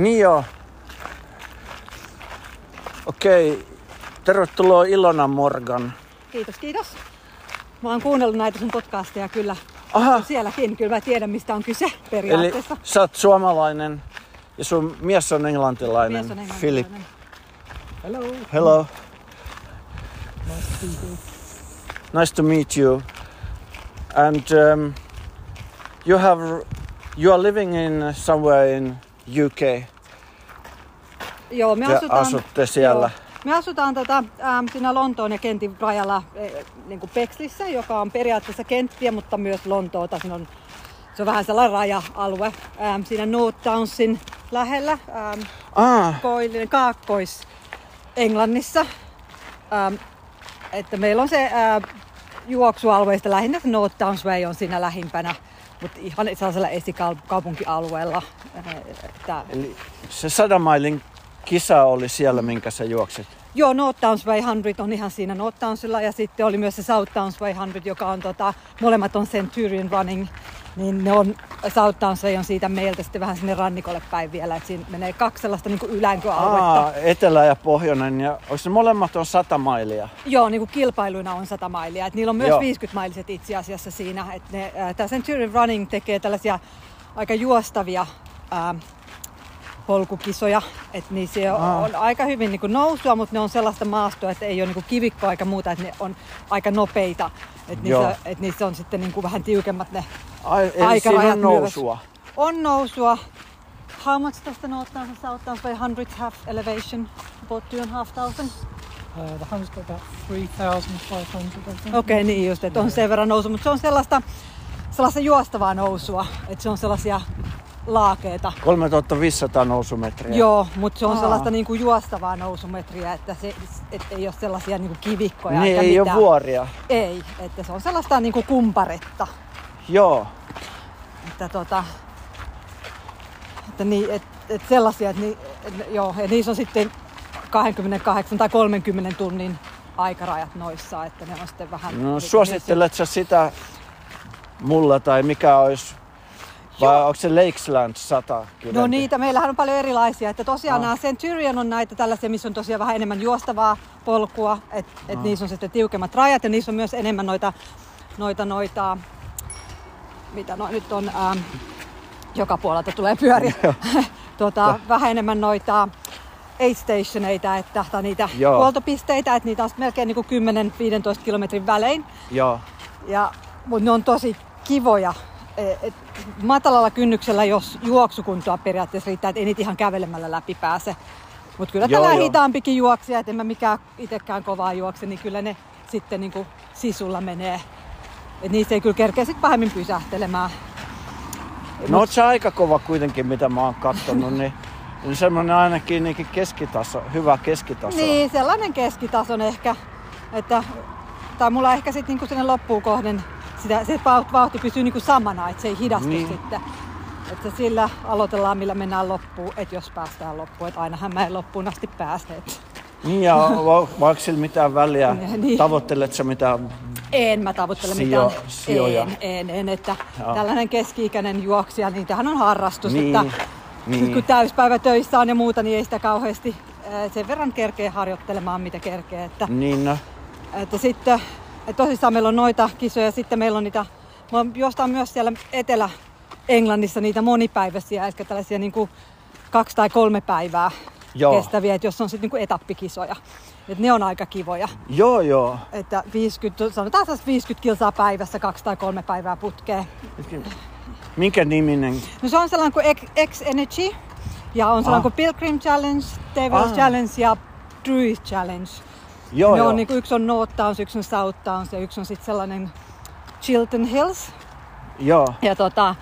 Niin joo. Okei. Tervetuloa Ilona Morgan. Kiitos, kiitos. Mä oon kuunnellut näitä sun podcasteja kyllä Aha, sielläkin. Kyllä mä tiedän, mistä on kyse eli periaatteessa. sä oot suomalainen ja sun mies on englantilainen. Mies on englantilainen. Philip. Hello. Hello. Nice to meet you. Nice to meet you. And um, you have you are living in somewhere in UK. Joo, me Te asutaan, asutte siellä. Joo, me asutaan tota, ähm, siinä Lontoon ja Kentin rajalla äh, niin kuin Pexlissä, joka on periaatteessa Kenttiä, mutta myös Lontoota. Siinä on, se on vähän sellainen raja-alue. Ähm, siinä North Townsin lähellä, ähm, Ah, koillinen, kaakkois Englannissa. Ähm, että meillä on se äh, juoksualueista lähinnä se North Downs Way on siinä lähimpänä, mutta ihan sellaisella esikaupunkialueella. Äh, että, eli se sadan mailin kisa oli siellä, minkä sä juoksit. joo, North Downs Way 100 on ihan siinä North Downsilla ja sitten oli myös se South Downs Way 100, joka on tota, molemmat on Centurion Running, niin ne on, South Downs Way on siitä meiltä sitten vähän sinne rannikolle päin vielä, että siinä menee kaksi sellaista niin kuin ylänköaluetta. Aa, etelä ja pohjoinen. Ja onko ne molemmat on sata mailia? Joo, niin kuin kilpailuina on 100 mailia. Et niillä on myös Joo. 50-mailiset itse asiassa siinä. Et ne, ää, tää Centurion Running tekee tällaisia aika juostavia ää, polkukisoja. Et niissä on, on aika hyvin niin kuin nousua, mutta ne on sellaista maastoa, että ei ole niin kuin kivikkoa eikä muuta, että ne on aika nopeita. Et Joo. niissä, et niissä on sitten niin kuin vähän tiukemmat ne. Ai, Aikarajat on myös. nousua. On nousua. How much does the North Downs and South Downs weigh? 100 half elevation? About two and a half thousand? Uh, the Hunt's got about 3,500, I think. Okei, niin just, että on sen verran nousu, mutta se on sellaista, sellaista juostavaa nousua, että se on sellaisia laakeita. 3500 nousumetriä. Joo, mutta se on Aa. sellaista niinku juostavaa nousumetriä, että se et ei ole sellaisia niinku kivikkoja Niin ei mitään. ole vuoria. Ei, että se on sellaista niinku kumparetta. Joo. Että tota, että niin, et, et sellaisia, että ni, et, joo, ja niissä on sitten 28 tai 30 tunnin aikarajat noissa, että ne on sitten vähän... No, niin- suosittelet sä sitä mulla tai mikä olisi? Vai Joo. onko se Lakesland 100 No niitä, meillähän on paljon erilaisia. Että tosiaan Ah. nämä Centurion on näitä tällaisia, missä on tosiaan vähän enemmän juostavaa polkua. Että et Ah. niissä on sitten tiukemmat rajat ja niissä on myös enemmän noita, noita, noita mitä no, nyt on, ähm, joka puolelta tulee pyöriä. tota, vähän enemmän noita aid stationeita, että, tai niitä Joo. huoltopisteitä, että niitä on melkein niin 10-15 kilometrin välein. Joo. Ja, mutta ne on tosi kivoja. E, Et matalalla kynnyksellä, jos juoksukuntoa periaatteessa riittää, että ei niitä ihan kävelemällä läpi pääse. Mutta kyllä Joo, tällä joo. hitaampikin juoksija, että en mä mikään itsekään kovaa juokse, niin kyllä ne sitten niinku sisulla menee. Et niissä ei kyllä kerkeä sitten pahemmin pysähtelemään. No oot sä aika kova kuitenkin, mitä mä oon kattonut, niin, niin semmonen ainakin niin keskitaso, hyvä keskitaso. Niin, sellainen keskitason ehkä. Että, tai mulla ehkä sitten niinku sinne loppuun kohden sitä, se vauhti, pysyy niinku samana, että se ei hidastu Niin. niin. sitten. Että sillä aloitellaan, millä mennään loppuun, että jos päästään loppuun. Että ainahan mä en loppuun asti pääse. Et Niin ja va- va- onko sillä mitään väliä? Niin. Tavoittelet sä mitään? en mä tavoittele Sijo- mitään. sijoja. En, en, en, että Joo. tällainen keski-ikäinen juoksija, niin tämähän on harrastus. Niin, Että niin. Kun täyspäivä töissä on ja muuta, niin ei sitä kauheasti sen verran kerkee harjoittelemaan, mitä kerkee. Että Niin no. Että sitten, että tosissaan meillä on noita kisoja, sitten meillä on niitä, me jostain myös siellä Etelä-Englannissa niitä monipäiväisiä, eli tällaisia niin kuin kaksi tai kolme päivää Joo. kestäviä, että jos on sitten niin etappikisoja. Että ne on aika kivoja. Joo joo. Että 50, sanotaan taas 50 kilsaa päivässä, kaksi tai kolme päivää putkeen. Minkä niminen? No se on sellainen kuin X- X-Energy ja on sellainen Ah. kuin Pilgrim Challenge, Devil's Ah. Challenge ja Druid Challenge. Joo ne joo. on, niin kuin, yksi on North Downs, yksi on South Downs ja yksi on sitten sellainen Chilton Hills. Joo. Ja tota,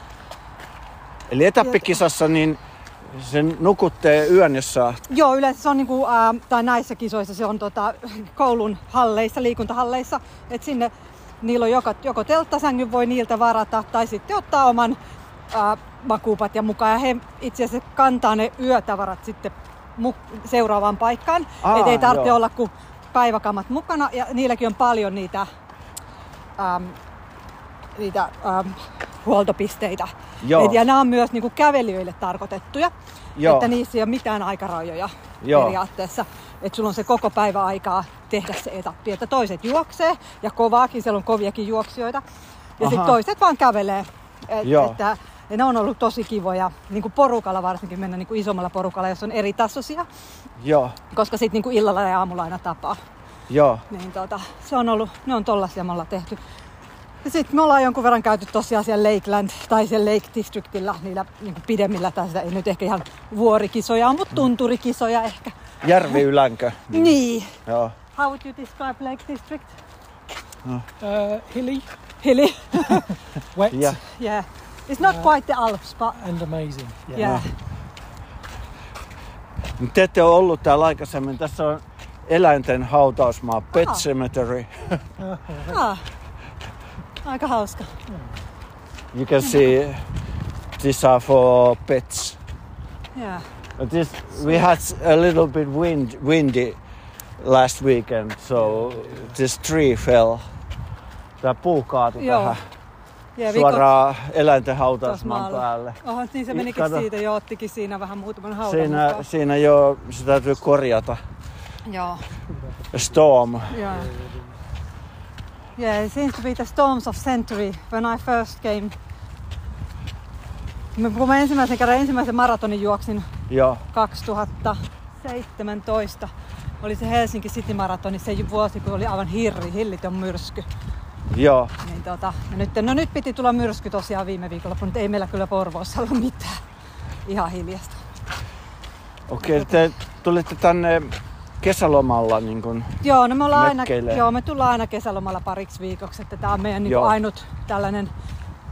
Eli etappikisassa niin sen nukutte yön, jos saa. joo, yleensä se on niinku, ää, tai näissä kisoissa se on tota, koulun halleissa, liikuntahalleissa. että sinne niillä on joko, joko telttasängyn voi niiltä varata tai sitten ottaa oman ää, makuupatjan mukaan. Ja he itse asiassa kantaa ne yötavarat sitten mu- seuraavaan paikkaan. Aa, Et ei tarvitse joo. olla kuin päiväkamat mukana ja niilläkin on paljon niitä, äm, niitä äm, huoltopisteitä. Joo. Et, ja nämä on myös niin kuin kävelijöille tarkoitettuja. Joo. Että niissä ei ole mitään aikarajoja Joo. periaatteessa. Että sulla on se koko päivä aikaa tehdä se etappi. Että toiset juoksee ja kovaakin, siellä on koviakin juoksijoita. Ja sitten toiset vaan kävelee. Et, Joo. että, ja ne on ollut tosi kivoja, niin kuin porukalla varsinkin mennä niin kuin isommalla porukalla, jos on eri tasoisia, Joo, koska sitten niin kuin illalla ja aamulla aina tapaa. joo, Niin tota, se on ollut, ne on tollasia me ollaan tehty. Ja sitten me ollaan jonkun verran käyty tosiaan siellä Lakeland tai siellä Lake Districtilla niillä niin pidemmillä, tai sitä ei nyt ehkä ihan vuorikisoja, mutta tunturikisoja ehkä. järvi ylänkö. Niin. Joo, How would you describe Lake District? Uh, hilly, Hilly. wet, ja, yeah. It's not quite the Alps, but and amazing. Yeah. yeah. Te ette ole ollut täällä aikaisemmin. Tässä on eläinten hautausmaa, Pet Ah. Cemetery. Ah. Aika hauska. You can see these are for pets. Yeah. But This, we had a little bit wind, windy last weekend, so this tree fell. Tämä puu kaatui Joo. tähän Viikko- suoraan eläinten hautausmaan päälle. Oho, niin se menikin Kato. siitä jo, ottikin siinä vähän muutaman haudan Siinä, mukaan. siinä jo se täytyy korjata. Joo. Storm. Yeah. Yeah, it seems to be the storms of century. When I first came, kun mä ensimmäisen kerran ensimmäisen maratonin juoksin Joo, 2017, oli se Helsinki City Maratoni, se vuosi, kun oli aivan hirri, hillitön myrsky. Joo. Niin tota, nyt, no nyt piti tulla myrsky tosiaan viime viikolla, mutta ei meillä kyllä Porvoossa ollut mitään. Ihan hiljasta. Okei, te tulitte tänne kesälomalla niin kun, Joo, no me ollaan aina, joo, me tullaan aina kesälomalla pariksi viikoksi, että tämä on meidän niin ainut tällainen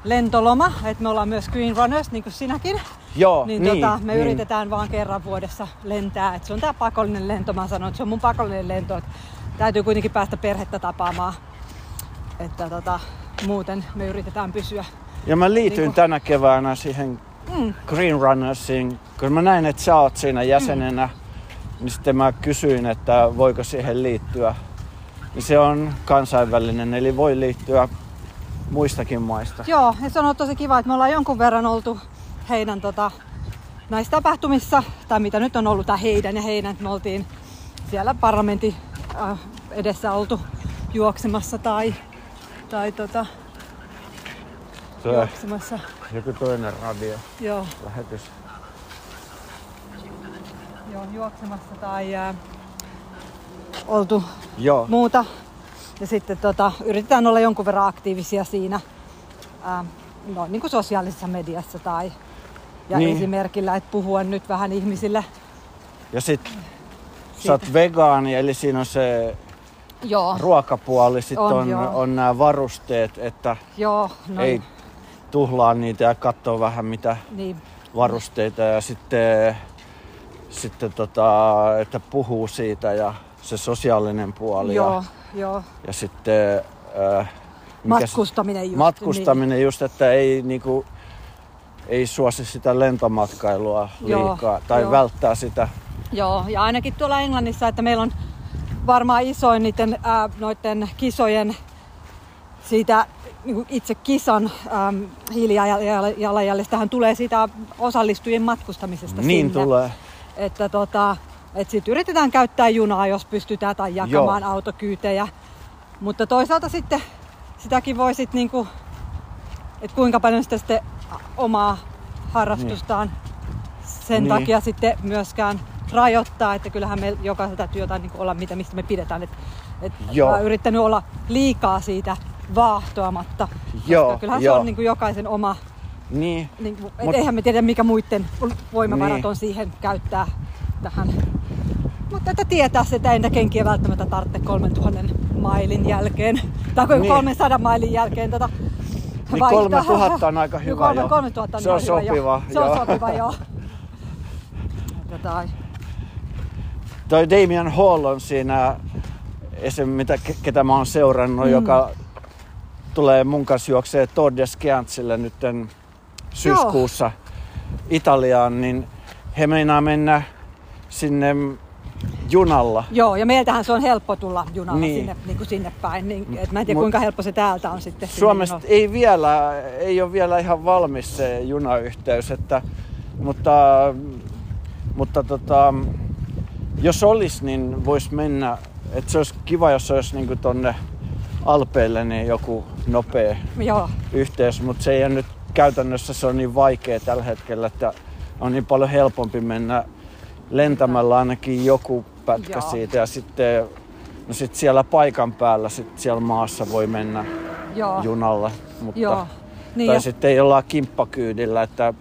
lentoloma, että me ollaan myös Green Runners, niin kuin sinäkin. Joo, Niin, niin, tota, me niin. yritetään vaan kerran vuodessa lentää, että se on tämä pakollinen lento, mä sanon, että se on mun pakollinen lento, että täytyy kuitenkin päästä perhettä tapaamaan, että tota, muuten me yritetään pysyä. Ja mä liityin Niinku- tänä keväänä siihen Mm. Green Runnersiin, kun mä näin, että sä oot siinä jäsenenä, niin sitten mä kysyin, että voiko siihen liittyä. Niin se on kansainvälinen, eli voi liittyä muistakin maista. Joo, ja se on ollut tosi kiva, että me ollaan jonkun verran oltu heidän tota, näissä tapahtumissa, tai mitä nyt on ollut, tai heidän ja heidän, että me oltiin siellä parlamentin äh, edessä oltu juoksemassa tai, tai tota, on juoksemassa. joku toinen radio Joo, lähetys. joo, juoksemassa tai äh, oltu Joo, muuta. Ja sitten tota, yritetään olla jonkun verran aktiivisia siinä ähm, no, niin kuin sosiaalisessa mediassa tai ja Niin. esimerkillä, että puhua nyt vähän ihmisille. ja sit sä oot vegaani, eli siinä on se Joo, ruokapuoli, sitten on, On, on, joo. on nämä varusteet, että joo, no, ei tuhlaa niitä ja katsoo vähän mitä niin, varusteita ja sitten, sitten tota, että puhuu siitä ja se sosiaalinen puoli joo, ja, joo. ja sitten äh, se- Matkustaminen just. matkustaminen just, että ei niinku, ei suosi sitä lentomatkailua Joo, liikaa tai joo. välttää sitä. Niin, joo, ja ainakin tuolla Englannissa, että meillä on varmaan isoin niiden ää, noiden kisojen siitä niin itse kisan ähm, hiilijalanjäljestähän tulee siitä osallistujien matkustamisesta Niin sinne. tulee. Että tota, et sit yritetään käyttää junaa, jos pystytään, tai jakamaan Joo. autokyytejä. Mutta toisaalta sitten sitäkin voi sit niinku, että kuinka paljon sitä sitten omaa harrastustaan sen Niin. takia sitten myöskään rajoittaa, että kyllähän me jokaisella täytyy jotain niin olla, mitä, mistä me pidetään. Et, et Joo. mä oon yrittänyt olla liikaa siitä vaahtoamatta, Joo, koska kyllähän joo. se on niin kuin jokaisen oma Niin, niin, kuin, Mut- eihän me tiedä, mikä muiden voimavarat Niin. on siihen käyttää tähän. Mutta että tietää se, että ei niitä kenkiä välttämättä tarvitse 3000 mailin jälkeen, tai Niin. niin. 300 mailin jälkeen tota niin vaihtaa. 3000 on aika Joo, hyvä kolme- jo. 3000 on Se on hyvä sopiva, Jo. Se on joo. sopiva, joo. Tota, Toi Damian Hall on siinä, esim. mitä, ke- ketä mä oon seurannut, mm. joka tulee mun kanssa juoksee Tour de nyt syyskuussa Italiaan, niin he meinaa mennä sinne junalla. Joo, ja meiltähän se on helppo tulla junalla Niin. sinne, niin kuin sinne päin. Niin, et mä en tiedä, Mut- kuinka helppo se täältä on sitten. sinne Suomesta junalle. ei vielä, ei ole vielä ihan valmis se junayhteys, että, mutta, mutta tota, jos olisi, niin voisi mennä, että se olisi kiva, jos olisi niin tonne Alpeille niin joku nopea Joo, yhteys, mutta se ei ole nyt käytännössä se on niin vaikea tällä hetkellä, että on niin paljon helpompi mennä lentämällä ainakin joku pätkä Joo. siitä. Ja sitten no sit siellä paikan päällä, sit siellä maassa voi mennä joo, junalla, mutta joo. Niin, tai ja, sitten ei olla kimppakyydillä, että,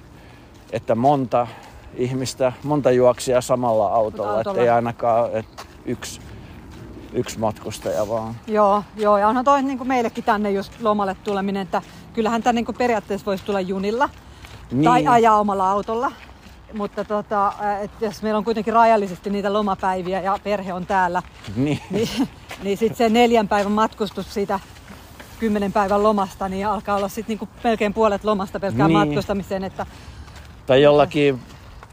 että monta ihmistä, monta juoksijaa samalla autolla, Autolla. että ei ainakaan että yksi, yksi matkustaja vaan. joo, joo, ja onhan toi niin kuin meillekin tänne just lomalle tuleminen, että kyllähän tänne niin kuin periaatteessa voisi tulla junilla Niin. tai ajaa omalla autolla. Mutta tota, et jos meillä on kuitenkin rajallisesti niitä lomapäiviä ja perhe on täällä, Niin. niin, niin sitten se neljän päivän matkustus siitä kymmenen päivän lomasta, niin alkaa olla sitten niinku melkein puolet lomasta pelkkään Niin. matkustamiseen. Että, Tai jollakin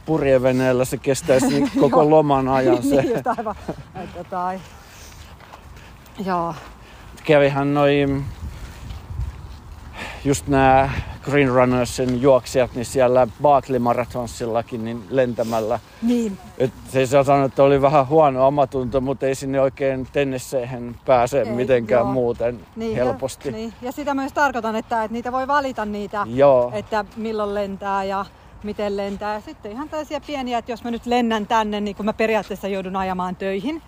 purjeveneellä se kestäisi niin koko loman ajan se. niin, just aivan. Tai, joo, Kävihän noin just nämä Green Runnersin juoksijat, niin siellä Barkley Marathonsillakin niin lentämällä. niin, Et se se sanonut, että oli vähän huono omatunto, mutta ei sinne oikein tennisseihin pääse Ei, mitenkään joo. muuten niin helposti. Ja, niin. ja sitä myös tarkoitan, että, että niitä voi valita niitä, Joo, että milloin lentää ja miten lentää. Sitten ihan tällaisia pieniä, että jos mä nyt lennän tänne, niin kun mä periaatteessa joudun ajamaan töihin,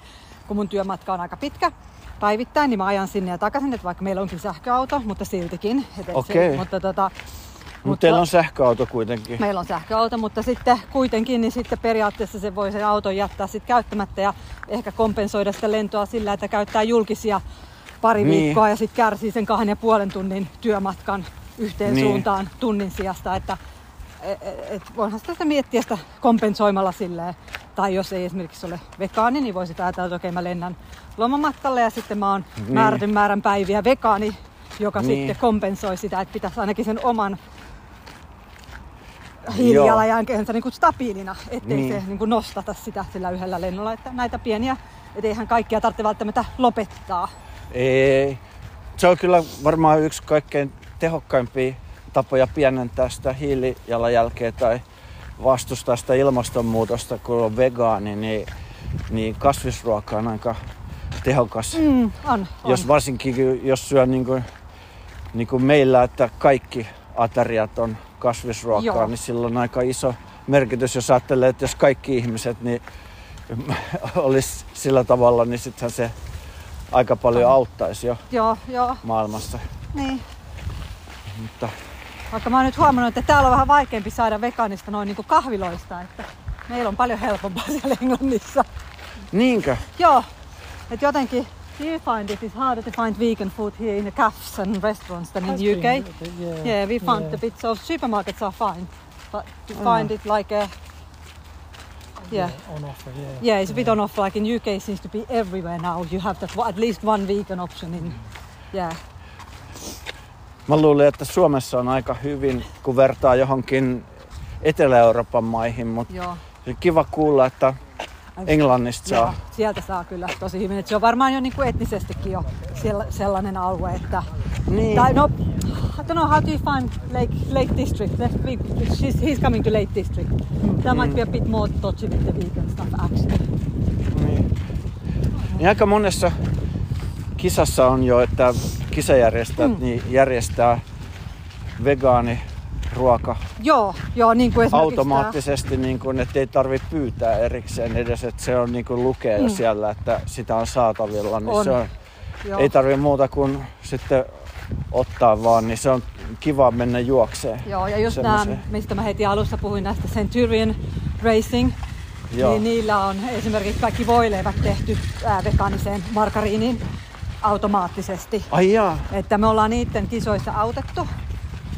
kun mun työmatka on aika pitkä päivittäin, niin mä ajan sinne ja takaisin, että vaikka meillä onkin sähköauto, mutta siltikin. Okei. Se, mutta tota, mutta teillä on sähköauto kuitenkin. Meillä on sähköauto, mutta sitten kuitenkin niin sitten periaatteessa se voi sen auton jättää sitten käyttämättä ja ehkä kompensoida sitä lentoa sillä, että käyttää julkisia pari Niin. viikkoa ja sitten kärsii sen kahden ja puolen tunnin työmatkan yhteen Niin. suuntaan tunnin sijasta, että et, voihan sitä, sitä miettiä sitä kompensoimalla silleen. Tai jos ei esimerkiksi ole vegaani, niin voisi ajatella, että okei mä lennän lomamatkalle ja sitten mä oon Niin. määrätyn määrän päiviä vegaani, joka Niin. sitten kompensoi sitä, että pitäisi ainakin sen oman hiilijalanjälkeensä niin kuin stabiilina, ettei niin. se niin kuin nostata sitä sillä yhdellä lennolla. Että näitä pieniä, et eihän kaikkia tarvitse välttämättä lopettaa. Ei. Se on kyllä varmaan yksi kaikkein tehokkaimpia tapoja pienentää sitä hiilijalanjälkeä tai vastustaa sitä ilmastonmuutosta, kun on vegaani, niin, niin kasvisruoka on aika tehokas. Mm, on, on. Jos varsinkin jos syö niin kuin, niin kuin meillä, että kaikki ateriat on kasvisruokaa, Joo. niin sillä on aika iso merkitys, jos ajattelee, että jos kaikki ihmiset niin olisi sillä tavalla, niin sittenhän se aika paljon auttaisi jo Joo, joo, maailmassa. niin. Mutta Vaikka mä oon nyt huomannut, että täällä on vähän vaikeampi saada vegaanista noin niin kuin kahviloista, että meillä on paljon helpompaa siellä Englannissa. niinkö? Joo, että jotenkin Do you find it is harder to find vegan food here in the cafes and restaurants than in been UK? bit, yeah. Yeah, we found yeah. a bit so supermarkets are fine, but to Ah. find it like a yeah. on offer. Yeah. Yeah, it's a bit on off. Like in UK, it seems to be everywhere now. You have that at least one vegan option in. Yeah, Mä luulin, että Suomessa on aika hyvin, kun vertaa johonkin Etelä-Euroopan maihin, mutta joo. kiva kuulla, että Englannista Joo, saa. sieltä saa kyllä tosi hyvin. Et se on varmaan jo niinku etnisestikin jo sell- sellainen alue, että... Niin. Tai no, I don't know, how do you find Lake, Lake District? Let's be, she's, he's coming to Lake District. That might be a bit more touchy with the vegan stuff actually. Niin. Niin aika monessa kisassa on jo, että kisajärjestäjät Mm. niin järjestää vegaaniruoka Joo, joo, niin kuin automaattisesti, niin kuin, että ei tarvitse pyytää erikseen edes, että se on niin kuin lukee jo Mm. siellä, että sitä on saatavilla, niin On. se on, joo. ei tarvitse muuta kuin sitten ottaa vaan, niin se on kiva mennä juokseen. Joo, ja just nämä, mistä mä heti alussa puhuin näistä Centurion Racing, Joo. niin niillä on esimerkiksi kaikki voileivät tehty ää, vegaaniseen margariiniin automaattisesti. Ai jaa, Että me ollaan niiden kisoissa autettu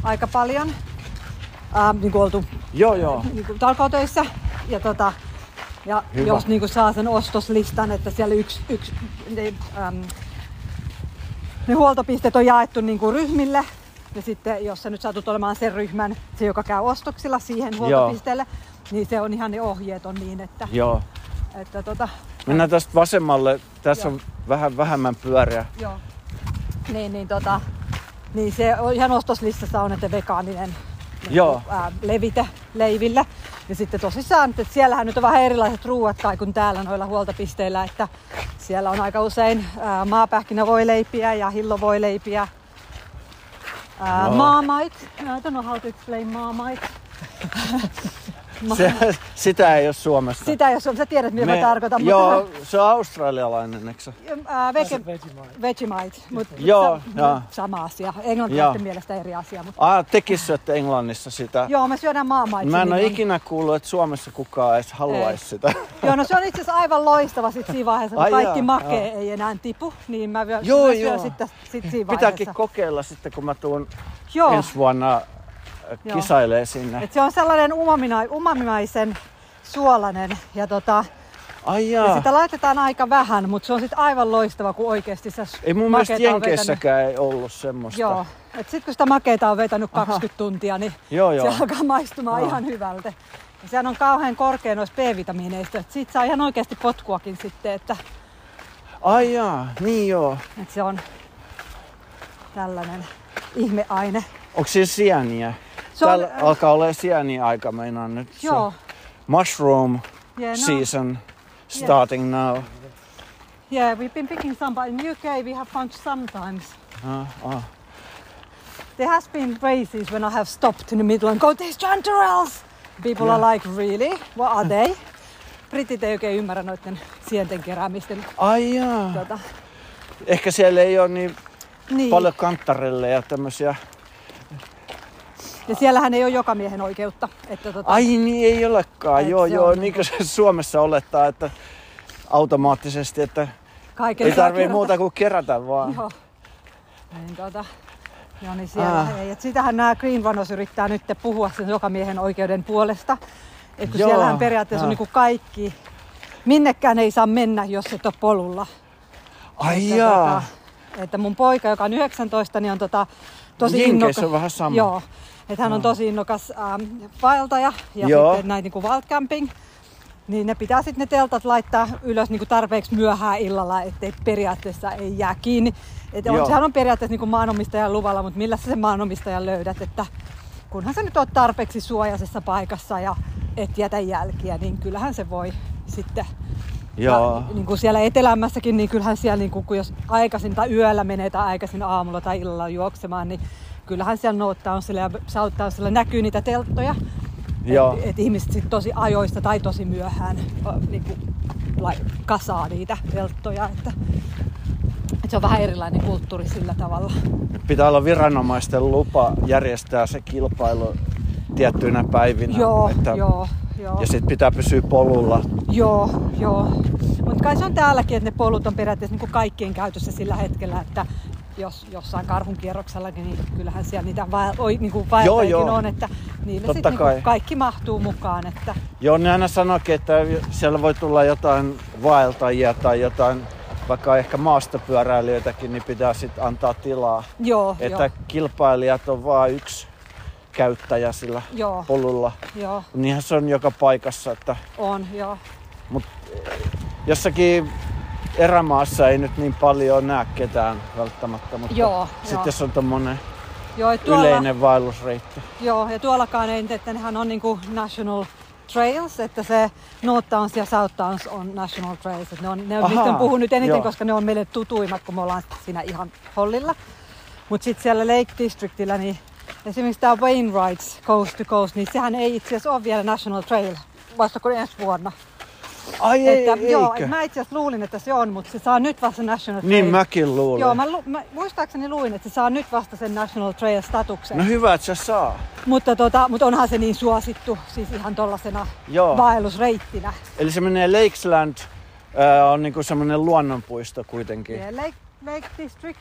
aika paljon, ää, niin kuin oltu joo joo. niin kuin talkootöissä. Ja, tota, ja Hyvä. jos niin kuin saa sen ostoslistan, että siellä yksi, yksi ne, äm, ne huoltopisteet on jaettu niin kuin ryhmille. Ja sitten jos sä nyt satut olemaan sen ryhmän, se joka käy ostoksilla siihen huoltopisteelle, niin se on ihan ne ohjeet on niin, että, Joo. että tota, Mennään tästä vasemmalle. Tässä on vähän vähemmän pyöriä. Joo. Niin, niin, tota, niin se on ihan ostoslistassa on, että vegaaninen Joo. ää, levite leiville. Ja sitten tosissaan, että siellähän nyt on vähän erilaiset ruuat kai kuin täällä noilla huoltopisteillä, että siellä on aika usein ää, maapähkinävoileipiä ja hillovoileipiä. Ää, Joo. Marmite. I don't know how to explain marmite. Ma- Se, sitä ei ole Suomessa. Sitä jos on, sä tiedät mitä mä tarkoitan. Joo, Mutta, se on australialainen, eikö se? That's vege, Vegemite. Vegemite, mutta Joo, sa- joo. sama asia. Englantilaisten Joo. mielestä eri asia. Mutta, Ah, tekin syötte Englannissa sitä. joo, me syödään marmite. Mä en ole niin ikinä kuullut, että Suomessa kukaan edes haluaisi Ei. sitä. Joo, no se on itse asiassa aivan loistava sit siinä vaiheessa, kun Ai kaikki jaa, makee joo. ei enää tipu, niin mä, vyö, Joo, mä joo. syön sitten sit siinä Pitääkin vaiheessa. kokeilla sitten, kun mä tuun Joo, ensi vuonna äh, Joo. kisailee sinne. et se on sellainen umamina, umamimaisen suolainen ja, tota, Ai ja sitä laitetaan aika vähän, mutta se on sitten aivan loistava, kun oikeasti se Ei mun mielestä. Jenkeissäkään ei ollut semmoista. Joo, et sitten kun sitä makeita on vetänyt Aha. 20 tuntia, niin Joo, joo. se alkaa maistumaan Joo. ihan hyvältä. Ja sehän on kauhean korkea noissa B-vitamiineista, siitä saa ihan oikeasti potkuakin sitten, että, Ai jaa, niin joo. että se on tällainen ihmeaine. Onko siinä sieniä? Se on- alkaa olla sieniä aika meinaan nyt. Joo. Mushroom Yeah, no, season starting now. yeah, we've been picking some, but in UK we have found sometimes. Ah, ah. There has been races when I have stopped in the middle and go, there's chanterelles! People are like, really? What are they? Britit ei oikein ymmärrä noiden sienten keräämisten. Ai jaa. Tuota, Ehkä siellä ei ole niin niin. paljon kanttarelle ja tämmöisiä. Ja siellähän ei ole joka miehen oikeutta. Että tota, Ai niin ei olekaan. Et joo, se joo. on Niin kuin se Suomessa olettaa, että automaattisesti, että kaiken ei tarvii muuta kuin kerätä vaan. Joo. Niin, tota, joo, niin siellä Ah. ei. Et sitähän nämä Green Runners yrittää nyt puhua sen joka miehen oikeuden puolesta. Et kun Joo, siellähän periaatteessa on joo. niinku kaikki, minnekään ei saa mennä, jos et ole polulla. Ai Että, jaa. tota, että mun poika, joka on 19, niin on tota, tosi Jenkeissä innokas. on vähän sama. Joo. Että hän on tosi innokas ähm, vaeltaja ja Joo. sitten näitä niinku wildcamping. Niin ne pitää sitten ne teltat laittaa ylös niinku tarpeeksi myöhään illalla, ettei periaatteessa ei jää kiinni. Et on, Joo. sehän on periaatteessa niinku maanomistajan luvalla, mutta millä sä sen maanomistajan löydät, että kunhan sä nyt oot tarpeeksi suojaisessa paikassa ja et jätä jälkiä, niin kyllähän se voi sitten Joo. ja, niin kuin siellä etelämässäkin, niin kyllähän siellä, niin kuin, kun jos aikaisin tai yöllä menee tai aikaisin aamulla tai illalla juoksemaan, niin kyllähän siellä Northtownsilla ja Southtownsilla näkyy niitä telttoja. Että et ihmiset sit tosi ajoista tai tosi myöhään niin kuin, lai, kasaa niitä telttoja. Että, että se on vähän erilainen kulttuuri sillä tavalla. Pitää olla viranomaisten lupa järjestää se kilpailu tiettyinä päivinä. Joo, että, joo, joo. Ja sitten pitää pysyä polulla. Joo, joo. Mutta kai se on täälläkin, että ne polut on periaatteessa niin kuin kaikkien käytössä sillä hetkellä, että jos jossain karhun kierroksellakin, niin kyllähän siellä niitä vael, oi, niin kuin vaeltajakin joo. on, että niille Totta sit niin kaikki mahtuu mukaan. Että, Joo, ne aina sanoikin, että siellä voi tulla jotain vaeltajia tai jotain, vaikka ehkä maastopyöräilijöitäkin, niin pitää sitten antaa tilaa. joo, Että joo, kilpailijat on vain yksi käyttäjä sillä joo, polulla. joo, Niinhän se on joka paikassa, että on, joo. jossakin erämaassa ei nyt niin paljon näe ketään välttämättä, mutta Joo, sitten joo. on tommonen Joo, tuolla, yleinen vaellusreitti. joo, ja tuollakaan ei, että nehän on niinku National Trails, että se Northdowns ja Southdowns on National Trails. Että ne on, ne on, on Ahaa, puhunut eniten, joo. koska ne on meille tutuimmat, kun me ollaan siinä ihan hollilla. Mutta sitten siellä Lake Districtillä, niin esimerkiksi tämä Wainwrights Coast to Coast, niin sehän ei itse asiassa ole vielä National Trail vasta kuin ensi vuonna. Ai ei, että, joo, eikö? mä itse asiassa luulin, että se on, mutta se saa nyt vasta National Trail. Niin mäkin luulen. Joo, mä, lu- mä, muistaakseni luin, että se saa nyt vasta sen National Trail-statuksen. No hyvä, että se saa. Mutta, tota, mutta onhan se niin suosittu, siis ihan tollasena Joo. vaellusreittinä. Eli se menee Lakesland, äh, on niinku semmonen luonnonpuisto kuitenkin. Yeah, Lake, Lake District.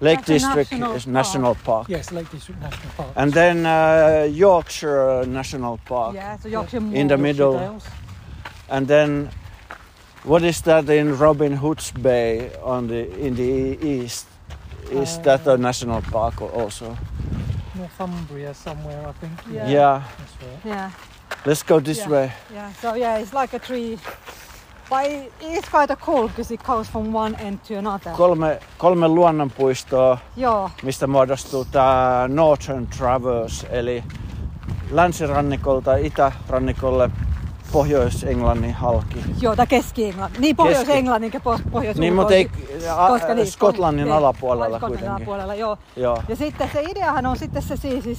Lake That's District national is National Park. Yes, Lake District National Park. And then uh, Yorkshire National Park. Yeah, so Yorkshire Moor. In the middle. Dales. And then what is that in Robin Hood's Bay on the in the east? Is Uh, that a national park also? Northumbria somewhere, I think. Yeah. Yeah. That's right. Yeah, Let's go this Yeah. way. yeah. So yeah, it's like a tree But it's quite a cool because it goes from one end to another. Kolme, kolme luonnonpuistoa, Joo, mistä muodostuu tämä Northern Traverse, eli länsirannikolta itärannikolle Pohjois-Englannin halki. joo, tai Keski-Englanti. Niin Pohjois-Englannin ja po- pohjois Niin, mutta ei a, koska niin, Skotlannin ei, alapuolella Skotlannin kuitenkin. alapuolella, joo. Joo. Ja sitten se ideahan on sitten se siis, siis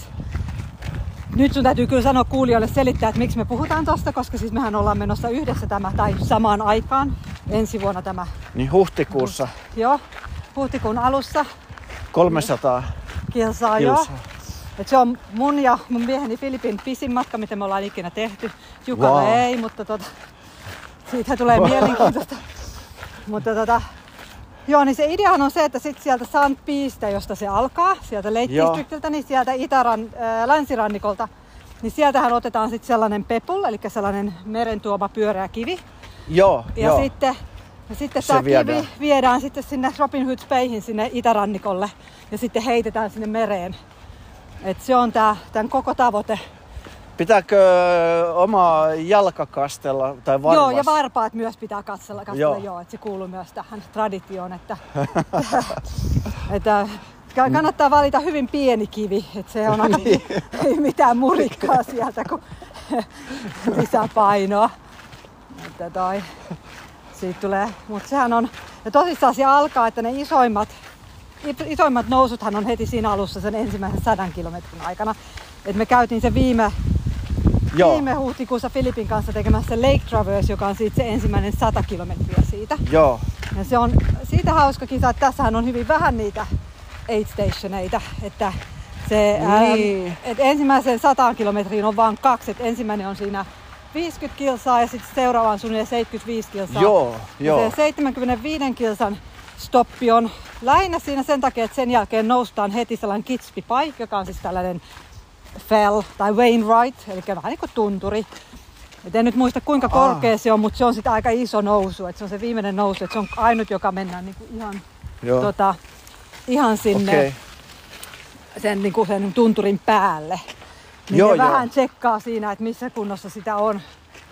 nyt sun täytyy kyllä sanoa kuulijoille selittää, että miksi me puhutaan tosta, koska siis mehän ollaan menossa yhdessä tämä, tai samaan aikaan, ensi vuonna tämä, Niin huhtikuussa joo, huhtikuun alussa 300 kilsaa, joo. Et se on mun ja mun mieheni Filipin pisin matka, mitä me ollaan ikinä tehty. Jukalle Wow. ei, mutta tota, siitä tulee mielenkiintoista. mutta tota, joo, niin se ideahan on se, että sit sieltä St. Piistä, josta se alkaa, sieltä Lake. Districtiltä, niin sieltä itäran, äh, länsirannikolta, niin sieltähän otetaan sitten sellainen pepul, eli sellainen meren tuoma pyöreä kivi. Joo, Ja joo. sitten, ja sitten Se tämä viedään. kivi viedään sitten sinne Robin Hood Bayhin sinne itärannikolle ja sitten heitetään sinne mereen. Et se on tää, tämän koko tavoite. Pitääkö oma jalka kastella tai varvas? Joo, ja varpaat myös pitää katsella, katsella joo. Joo. että se kuuluu myös tähän traditioon, että, että ka- kannattaa valita hyvin pieni kivi, että se on aika, ei mitään murikkaa sieltä, kun lisää painoa. Että toi, siitä tulee, mutta sehän on, ja tosissaan se alkaa, että ne isoimmat, isoimmat nousuthan on heti siinä alussa sen ensimmäisen sadan kilometrin aikana. Et me käytiin se viime, Joo, viime huhtikuussa Filipin kanssa tekemässä Lake Traverse, joka on siitä se ensimmäinen 100 kilometriä siitä. joo. Ja se on siitä hauska kisa, että tässähän on hyvin vähän niitä aid stationeita, että se, Niin. ää, et ensimmäiseen 100 kilometriin on vain kaksi, että ensimmäinen on siinä 50 kilsaa ja sitten seuraava on suunnilleen 75 kilsaa. Joo, Ja joo. se 75 kilsan stoppi on lähinnä siinä sen takia, että sen jälkeen noustaan heti sellainen Kitspi Pike, joka on siis tällainen fell tai Wainwright, eli vähän niin kuin tunturi. Et en nyt muista kuinka korkea se on, mutta se on sitten aika iso nousu. Et se on se viimeinen nousu, että se on ainut, joka mennään niinku ihan, joo. tota, ihan sinne Okei. sen, niinku sen tunturin päälle. Niin Joo, joo. vähän tsekkaa siinä, että missä kunnossa sitä on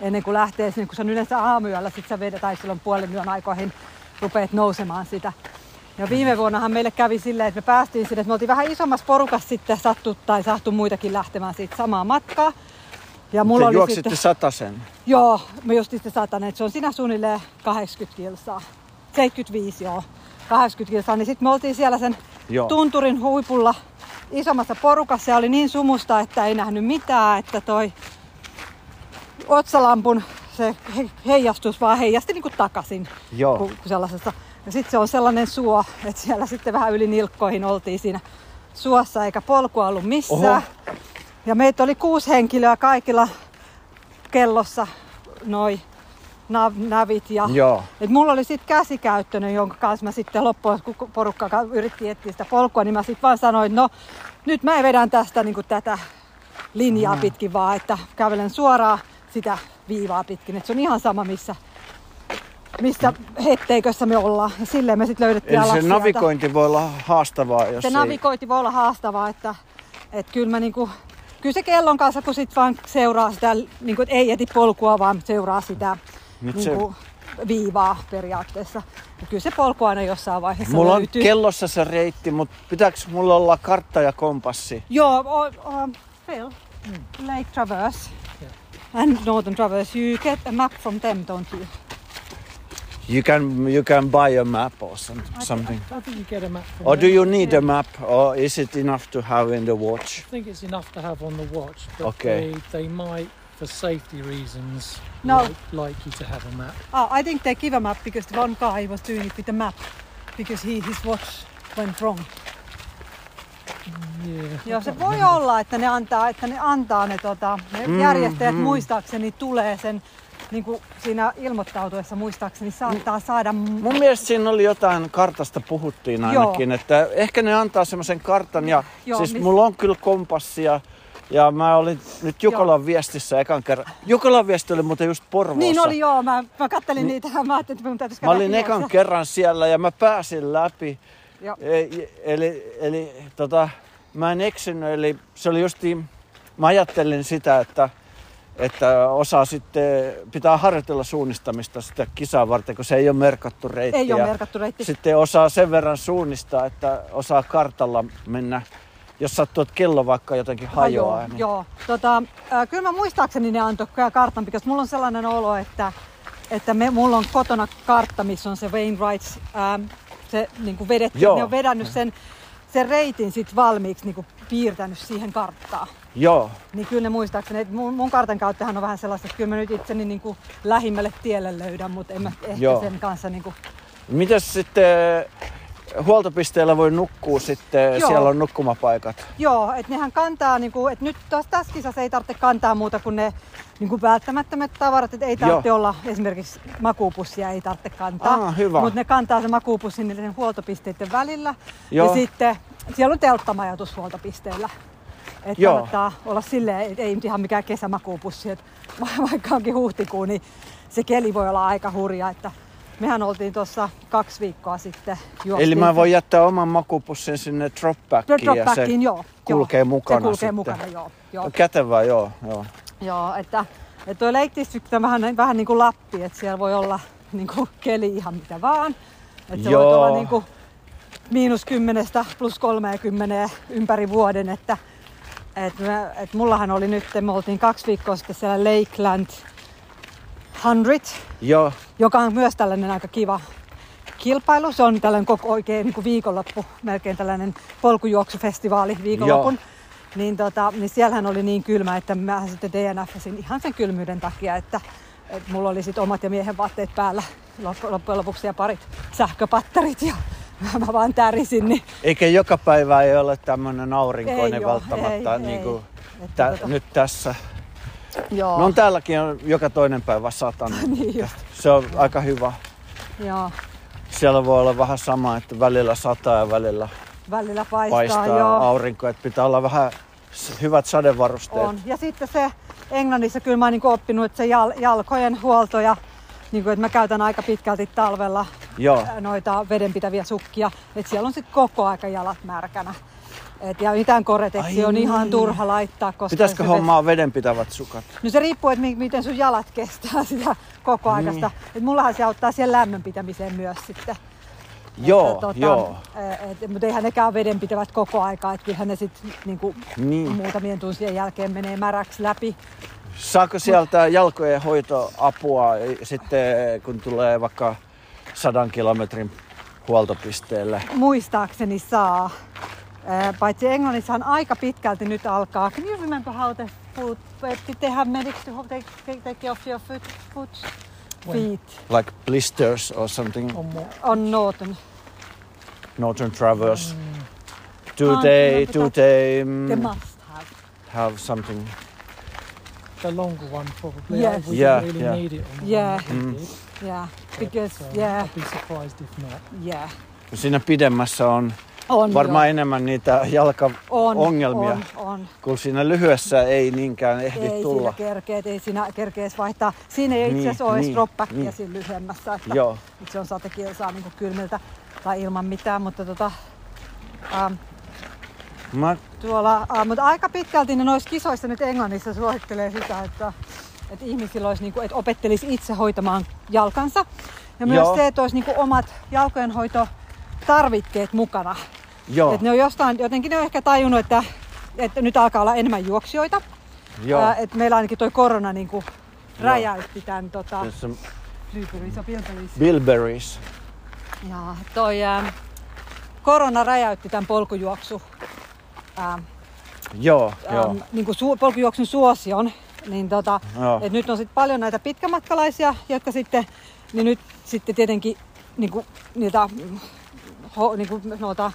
ennen kuin lähtee sinne, kun se on yleensä aamuyöllä, sit sä vedät tai silloin puolen yön aikoihin rupeat nousemaan sitä. Ja viime vuonnahan meille kävi silleen, että me päästiin sinne, että me oltiin vähän isommassa porukassa sitten sattu tai sahtu muitakin lähtemään siitä samaa matkaa. Ja mulla Te oli juoksitte sitten, satasen. joo, me just sitten satanen, että se on siinä suunnilleen 80 kilsaa. 75 joo, 80 kilsaa. Niin sitten me oltiin siellä sen Joo. tunturin huipulla isommassa porukassa ja oli niin sumusta, että ei nähnyt mitään, että toi otsalampun se he- heijastus vaan heijasti niin kuin takaisin Joo. Ku, ku sellaisessa. Ja sitten se on sellainen suo, että siellä sitten vähän yli nilkkoihin oltiin siinä suossa eikä polkua ollut missään. Oho. Ja meitä oli kuusi henkilöä kaikilla kellossa noi nav, navit. Ja, Joo. et mulla oli sitten käsikäyttöinen, jonka kanssa mä sitten loppuun, kun porukka ka- yritti etsiä sitä polkua, niin mä sitten vaan sanoin, no nyt mä vedän tästä niin tätä linjaa Mm. pitkin vaan, että kävelen suoraan sitä viivaa pitkin. Et se on ihan sama, missä, missä hetteikössä me ollaan. Ja silleen me sitten löydettiin Eli se sieltä. navigointi voi olla haastavaa, jos Se ei... navigointi voi olla haastavaa, että, että kyllä mä niinku, kyllä se kellon kanssa, kun sit vaan seuraa sitä, niinku, että ei eti polkua, vaan seuraa sitä Nyt se- niinku, viivaa periaatteessa. Ja kyllä se polku aina jossain vaiheessa Mulla on löytyy. kellossa se reitti, mutta pitääkö mulla olla kartta ja kompassi? Joo, o, o, Phil, Lake Traverse and Northern Traverse, you get a map from them, don't you? You can you can buy a map or some, I- something. I, I think you get a map from Or do you need a map or is it enough to have in the watch? I think it's enough to have on the watch, but Okay. they, they might, for safety reasons, No. like, like you to have a map. Oh, I think they give a map because the one guy was doing it with a map because he, his watch went wrong. Yeah. Joo, se voi olla, että ne antaa, että ne, antaa ne, tota, ne Mm, järjestäjät mm. muistaakseni tulee sen niin kuin siinä ilmoittautuessa muistaakseni saattaa saada... Mun mielestä siinä oli jotain kartasta puhuttiin ainakin, että ehkä ne antaa semmoisen kartan ja Joo, siis mis- mulla on kyllä kompassia ja mä olin nyt Jukolan viestissä ekan kerran. Jukolan viesti oli muuten just Porvoossa. Niin oli joo, mä, mä kattelin niitä ja mä ajattelin, että mun täytyisi Mä olin ekan kerran siellä ja mä pääsin läpi. Joo. E- Eli, eli tota, mä en eksynyt, eli se oli justiin, mä ajattelin sitä, että että osaa sitten, pitää harjoitella suunnistamista sitä kisaa varten, kun se ei ole merkattu reitti. Ei ole merkattu reitti. Sitten osaa sen verran suunnistaa, että osaa kartalla mennä, jos sattuu, että kello vaikka jotenkin hajoaa. Joo, joo. Tota, äh, kyllä mä muistaakseni ne antoi kartan, koska mulla on sellainen olo, että, että me, mulla on kotona kartta, missä on se Wainwrights, ähm, se niin kuin vedetty, Joo. ne on vedännyt sen, sen reitin sit valmiiksi niin kuin piirtänyt siihen karttaan. Joo, Niin kyllä ne muistaakseni, että mun, mun kartan kauttahan on vähän sellaista, että kyllä mä nyt itseni niin kuin lähimmälle tielle löydän, mutta en mä ehkä Joo. sen kanssa niin kuin, Mitäs sitten huoltopisteellä voi nukkua sitten, Joo. siellä on nukkumapaikat. Joo, että nehän kantaa, niin kuin, että nyt taas tässä kisassa ei tarvitse kantaa muuta kuin ne niin kuin välttämättömät tavarat, että ei tarvitse Joo. olla esimerkiksi makuupussia ei tarvitse kantaa. Ah, hyvä. Mutta ne kantaa se makuupussi niiden huoltopisteiden välillä. Joo. Ja sitten siellä on telttamajoitus huoltopisteellä. Että Joo. kannattaa olla silleen, että ei nyt ihan mikään kesämakuupussi. Että vaikka onkin huhtikuu, niin se keli voi olla aika hurja. Että mehän oltiin tuossa kaksi viikkoa sitten. Eli juostiin mä se- voin jättää oman makupussin sinne dropbackiin ja se joo. kulkee joo. mukana Se kulkee sitten. mukana, joo. joo. Kätevää, joo. joo. Joo, että, että toi leikkidistrikt on vähän, vähän niin kuin Lappi, että siellä voi olla niin kuin keli ihan mitä vaan. Että se Joo. voi olla niin kuin miinus kymmenestä plus 30 ympäri vuoden, että et me, et mullahan oli nyt, me oltiin kaksi viikkoa sitten siellä Lakeland 100, Joo, joka on myös tällainen aika kiva kilpailu. Se on tällainen koko oikein niin kuin viikonloppu, melkein tällainen polkujuoksufestivaali viikonlopun. Niin, tota, niin siellähän oli niin kylmä, että mä sitten DNFsin ihan sen kylmyyden takia, että, että mulla oli sitten omat ja miehen vaatteet päällä loppu- loppujen lopuksi ja parit sähköpatterit ja mä vaan tärisin. Niin eikä joka päivä ei ole tämmöinen aurinkoinen Ei välttämättä ei, niin kuin ei. Tä, tota- nyt tässä. Joo, No on täälläkin on joka toinen päivä satanut. niin just, Se on aika hyvä. joo. Siellä voi olla vähän sama, että välillä sataa ja välillä Välillä paistaa, paistaa joo. aurinko. Että pitää olla vähän hyvät sadevarusteet. On. Ja sitten se Englannissa kyllä mä oon niinku oppinut, että se jal, jalkojen huolto ja niinku, että mä käytän aika pitkälti talvella Joo, noita vedenpitäviä sukkia. Että siellä on sitten koko aika jalat märkänä. Et ja mitään koreteksi on ihan niin. turha laittaa, koska pitäisikö se hommaa vedenpitävät sukat? No se riippuu, että mi- miten sun jalat kestää sitä koko. Niin. Et mullahan se auttaa siellä lämmön pitämiseen myös sitten. Joo, Että, tota, joo. Et, mutta eihän nekään vedenpitävät koko aikaa, että kyllähän ne sitten niinku, Niin. muutamien tunsien jälkeen menee märäksi läpi. Saako sieltä jalkojen hoitoapua sitten, kun tulee vaikka sadan kilometrin huoltopisteelle? Muistaakseni saa. Paitsi Englannissahan aika pitkälti nyt alkaa. Can you remember how the foot, did they have medics to take, take, take off your foot, foot feet Like blisters or something? On on Norton? Northern Traverse. Do Can't they, do they mm, They must have. have something? The longer one probably. Yes. We Yeah, really yeah. need it on Yeah. Mm. Yeah, but, because um, yeah, I'd be surprised if not. yeah. Siinä pidemmässä on On varmaan joo. enemmän niitä jalkaongelmia, on, on, on. kun siinä lyhyessä ei niinkään ehdi Ei tulla. siinä kerkeet, ei siinä kerkees vaihtaa. Siinä ei itse Niin, asiassa ole niin, niin, dropbackia niin. siinä lyhyemmässä. Että, Joo, että se on satekilsaa niin kylmiltä tai ilman mitään, mutta tota, ähm, mä, tuolla, äh, mutta aika pitkälti ne noissa kisoissa nyt Englannissa suosittelee sitä, että, että ihmisillä olisi, niin kuin, että opettelisi itse hoitamaan jalkansa. Ja myös Joo. se, että olisi niin kuin omat jalkojenhoitotarvikkeet mukana. joo, Et ne on jostain, jotenkin ne on ehkä tajunnut, että, että nyt alkaa olla enemmän juoksijoita. joo. Ää, et meillä ainakin toi korona niin kuin räjäytti tämän tota, Tässä on Blueberries ja Bilberries. Bilberries. Ja toi ää, korona räjäytti tämän polkujuoksu, ää, Joo, joo. äm, niin kuin su, polkujuoksun suosion. Niin tota, Joo. et nyt on sit paljon näitä pitkämatkalaisia, jotka sitten, niin nyt sitten tietenkin niin kuin, niitä niin kuin, noita,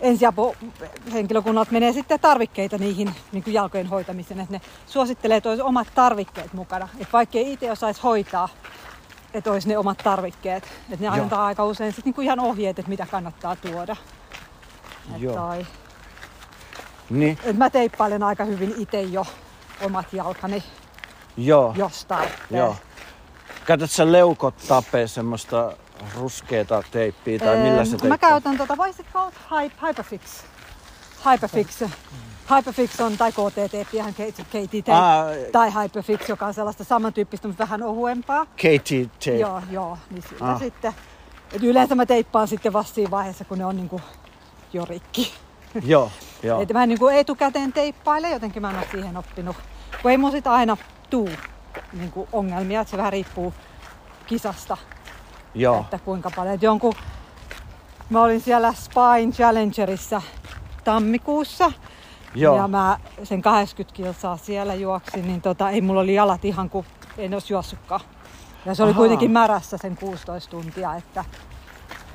ensiapuhenkilökunnalta menee sitten tarvikkeita niihin niin kuin jalkojen hoitamiseen. Että ne suosittelee, että olisi omat tarvikkeet mukana. Että vaikka ei itse osaisi hoitaa, että olisi ne omat tarvikkeet. Että ne Joo. antaa aika usein sit niin kuin ihan ohjeet, että mitä kannattaa tuoda. Et Joo. toi, Niin, et mä teippailen aika hyvin itse jo omat jalkani, joo, jos tarvitsee. joo. Käytät sä leukot tapee semmoista ruskeata teippiä tai millä se teippaa? Mä käytän tota, voisit called Hy- Hyperfix. Hyperfix. Hyperfix on, tai KTT, ihan KTT, Ah. tai Hyperfix, joka on sellaista samantyyppistä, mutta vähän ohuempaa. KTT. Joo, joo. Niin siitä Ah. sitten, et yleensä mä teippaan sitten vasta siinä vaiheessa, kun ne on niinku jo rikki. Joo, joo. Et mä en niinku etukäteen teippaile, jotenkin mä en ole siihen oppinut. Kun ei mun sit aina tuu niinku ongelmia, että se vähän riippuu kisasta, joo. että kuinka paljon. Et jonkun, mä olin siellä Spine Challengerissa tammikuussa Joo. ja mä sen 80 kilsaa siellä juoksin, niin tota, ei mulla oli jalat ihan kuin en olisi juossutkaan. Ja se oli Ahaa. kuitenkin märässä sen 16 tuntia, että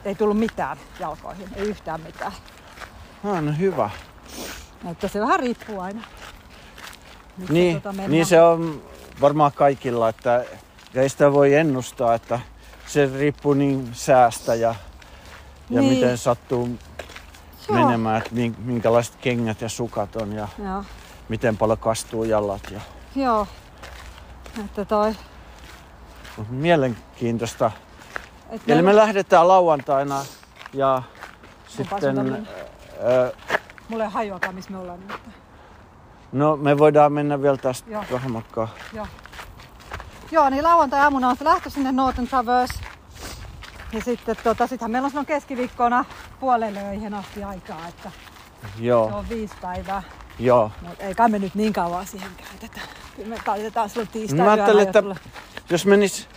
ei tullut mitään jalkoihin, ei yhtään mitään. Ah, no hyvä. Että se vähän riippuu aina. Niin, tota mennään. niin se on varmaan kaikilla, että ei sitä voi ennustaa, että se riippuu niin säästä ja, ja Niin. miten sattuu Joo. menemään, että min- minkälaiset kengät ja sukat on ja Joo, miten paljon kastuu jalat. Ja, joo. Että toi, mielenkiintoista. et Eli me lähdetään lauantaina ja Kuka sitten... sinne meni? Ö, Mulla ei hajuakaan, missä me ollaan nyt. no me voidaan mennä vielä tästä Joo. vähän matkaa. Joo. Joo, niin lauantai-aamuna on se lähtö sinne Northern Traverse. Ja sitten tota, sittenhän meillä on silloin keskiviikkona puolelle öihin asti aikaa, että se Joo, on viisi päivää. joo. Mutta ei kai me nyt niin kauan siihen käytetä. Kyllä me käytetään silloin tiistai Mä ajattelin, että jos menis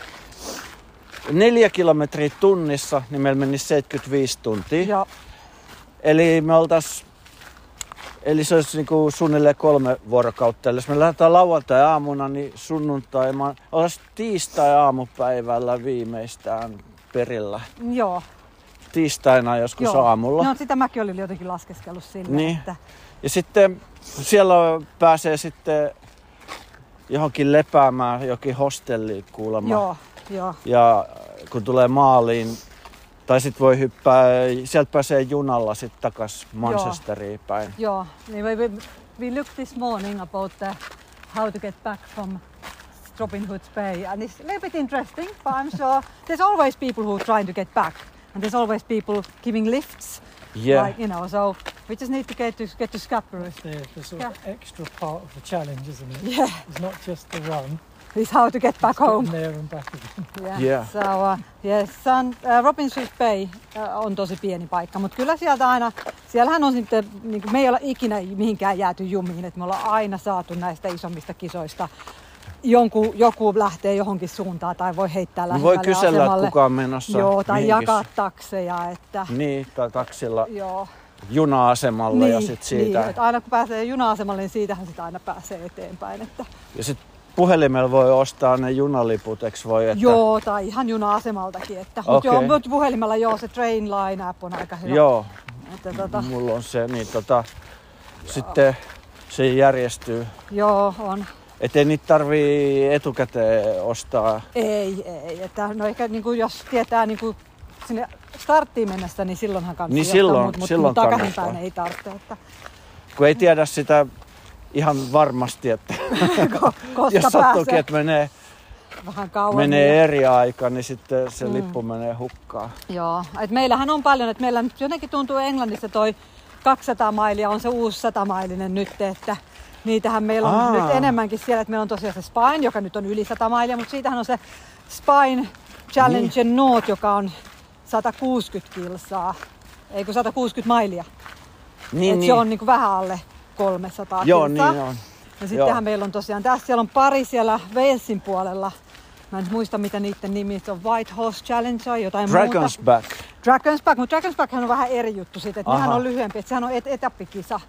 neljä kilometriä tunnissa, niin meillä menisi 75 tuntia. Joo, Eli me oltais, eli se olisi niinku suunnilleen kolme vuorokautta. Eli jos me lähdetään lauantai-aamuna, niin sunnuntai, mä olisi tiistai-aamupäivällä viimeistään perillä. joo. Tiistaina joskus joo. aamulla. No sitä mäkin olin jotenkin laskeskellut sille, Niin. että Ja sitten siellä pääsee sitten johonkin lepäämään, jokin hostelliin kuulemma. joo, joo. Ja kun tulee maaliin, tai sitten voi hyppää, sieltä pääsee junalla sitten takas Manchesteriin päin. Joo, niin we, we, we looked this morning about the, how to get back from Robin Hood's Bay and it's a little bit interesting, but I'm sure there's always people who are trying to get back and there's always people giving lifts, Yeah. like, you know, so we just need to get to, get to Scapero. The, the sort of extra part of the challenge, isn't it? Yeah, It's not just the run. Is how to get back home. there and back again. Yeah. Yeah. So, uh, yes, Sun, uh, Robinson Bay uh, on tosi pieni paikka, mutta kyllä sieltä aina, siellähän on sitten, niin me ei olla ikinä mihinkään jääty jumiin, että me ollaan aina saatu näistä isommista kisoista jonkun, joku lähtee johonkin suuntaan tai voi heittää Niin lähimmälle voi kysellä, että asemalle. kuka on menossa Joo, tai mihinkin. jakaa takseja, että Niin, tai taksilla joo. juna-asemalle ja sitten siitä. Niin, että aina kun pääsee juna-asemalle, niin siitähän sitä aina pääsee eteenpäin. Että, Ja sitten puhelimella voi ostaa ne junaliput, eks voi? Että... Joo, tai ihan juna-asemaltakin. Että, Okei. Mutta joo, mut puhelimella joo, se Trainline app on aika hyvä. Joo, Että, tota, mulla on se, niin tota, sitten se järjestyy. joo, on. Et ei niitä tarvii etukäteen ostaa. Ei, ei. Että, no ehkä niin kuin, jos tietää niin kuin sinne starttiin mennessä, niin silloinhan kannattaa Niin silloin- mutta silloin mut takaisin kannattaa. päin ei tarvitse. Että, Kun ei tiedä sitä ihan varmasti, että koska jos sattuukin, että menee, vähän kauemmin. menee eri aika, niin sitten se Mm. lippu menee hukkaan. Joo, et meillähän on paljon, että meillä nyt jotenkin tuntuu Englannissa toi 200 mailia on se uusi 100 mailinen nyt, että niitähän meillä on Aa. nyt enemmänkin siellä, että meillä on tosiaan se Spine, joka nyt on yli 100 mailia, mutta siitähän on se Spine Challenge niin. North, joka on 160 kilsaa, ei kun 160 mailia. Niin, Et niin. Se on niin kuin vähän alle 300 Joo, kilsaa. niin on. Ja sittenhän Joo. meillä on tosiaan, tässä siellä on pari siellä Walesin puolella. Mä en muista mitä niiden nimi on. White Horse Challenge tai jotain Dragon's muuta. Back. Dragon's Back, mutta Dragon's Back on vähän eri juttu siitä, että nehän Aha. on lyhyempi, että sehän on et- etappikisa.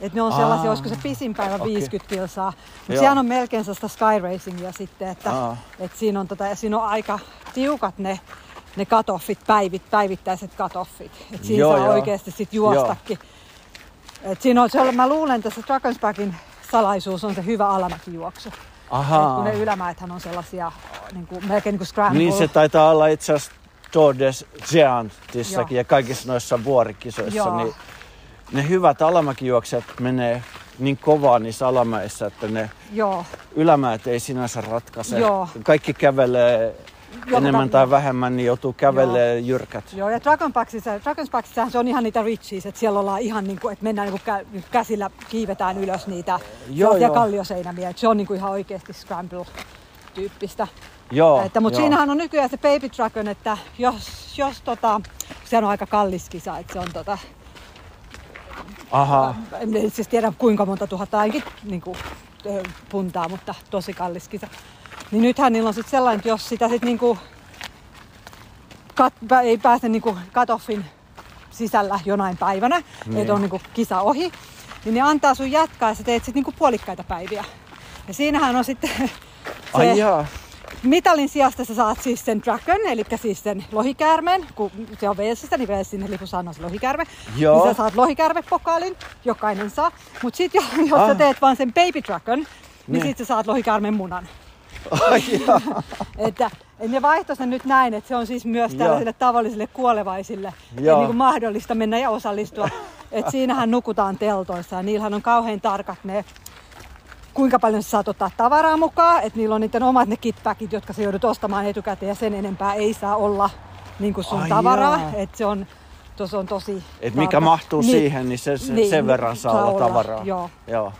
Että ne on Aa. sellaisia, olisiko se pisin päivä Okei. 50 kilsaa. Mutta Joo. sehän on melkein sellaista sky racingia sitten, että, että siinä, on tota, ja siinä on aika tiukat ne, ne cut-offit, päivit, päivittäiset cut-offit. Että siinä Joo, saa joo. oikeasti sit juostakin. Et siinä on, se on, mä luulen, että se Dragon's Backin salaisuus on se hyvä alamäkijuoksu. Et Ahaa. kun ne ylämäethän on sellaisia niin kuin, melkein niin kuin scramble. Niin se taitaa olla itse asiassa Tour de Giantissakin Joo. ja kaikissa noissa vuorikisoissa, Joo. niin ne hyvät alamäkijuoksijat menee niin kovaa niissä alamäissä, että ne Joo, ylämäät ei sinänsä ratkaise. Joo. Kaikki kävelee enemmän ta- tai vähemmän, niin joutuu kävelemään jyrkät. Joo, ja Dragon Packsissa, Dragon's Packsissa se on ihan niitä richies, että siellä ollaan ihan niin kuin, että mennään niin kuin kä- käsillä kiivetään ylös niitä Joo, joo. kallioseinämiä. että Se on niin kuin ihan oikeasti scramble-tyyppistä. Joo, että, mutta joo. siinähän on nykyään se Baby Dragon, että jos, jos tota, se on aika kallis kisa, että se on tota, Aha, en siis tiedä kuinka monta tuhatta ainakin niin kuin, puntaa, mutta tosi kallis kisa. Niin nythän niillä on sitten sellainen, että jos sitä sitten niinku kat, ei pääse niinku cut-offin sisällä jonain päivänä, Niin. että on niinku kisa ohi, niin ne antaa sun jatkaa ja sä teet sitten niinku puolikkaita päiviä. Ja siinähän on sitten se ai jaa. mitalin sijasta sä saat siis sen dragon, eli siis sen lohikäärmeen, kun se on Walesista, niin Walesin lipussa on se lohikäärme. Joo. Niin sä saat lohikäärmepokaalin, jokainen saa. Mutta sitten jos Ah. sä teet vaan sen baby dragon, niin, Niin. niin. sit sä saat lohikäärmeen munan. Ai. Että et ne vaihto sen nyt näin, että se on siis myös tällaisille tavallisille kuolevaisille Joo. niin kuin mahdollista mennä ja osallistua. Et siinähän nukutaan teltoissa ja niillähän on kauhean tarkat ne kuinka paljon sä saat ottaa tavaraa mukaan, että niillä on niiden omat ne kitpackit, jotka sä joudut ostamaan etukäteen ja sen enempää ei saa olla niin kuin sun Ai tavaraa. jaa. Että se on, tos on tosi Et mikä mahtuu siihen, niin se, se, Niin, sen verran saa, olla, tavaraa. joo. joo.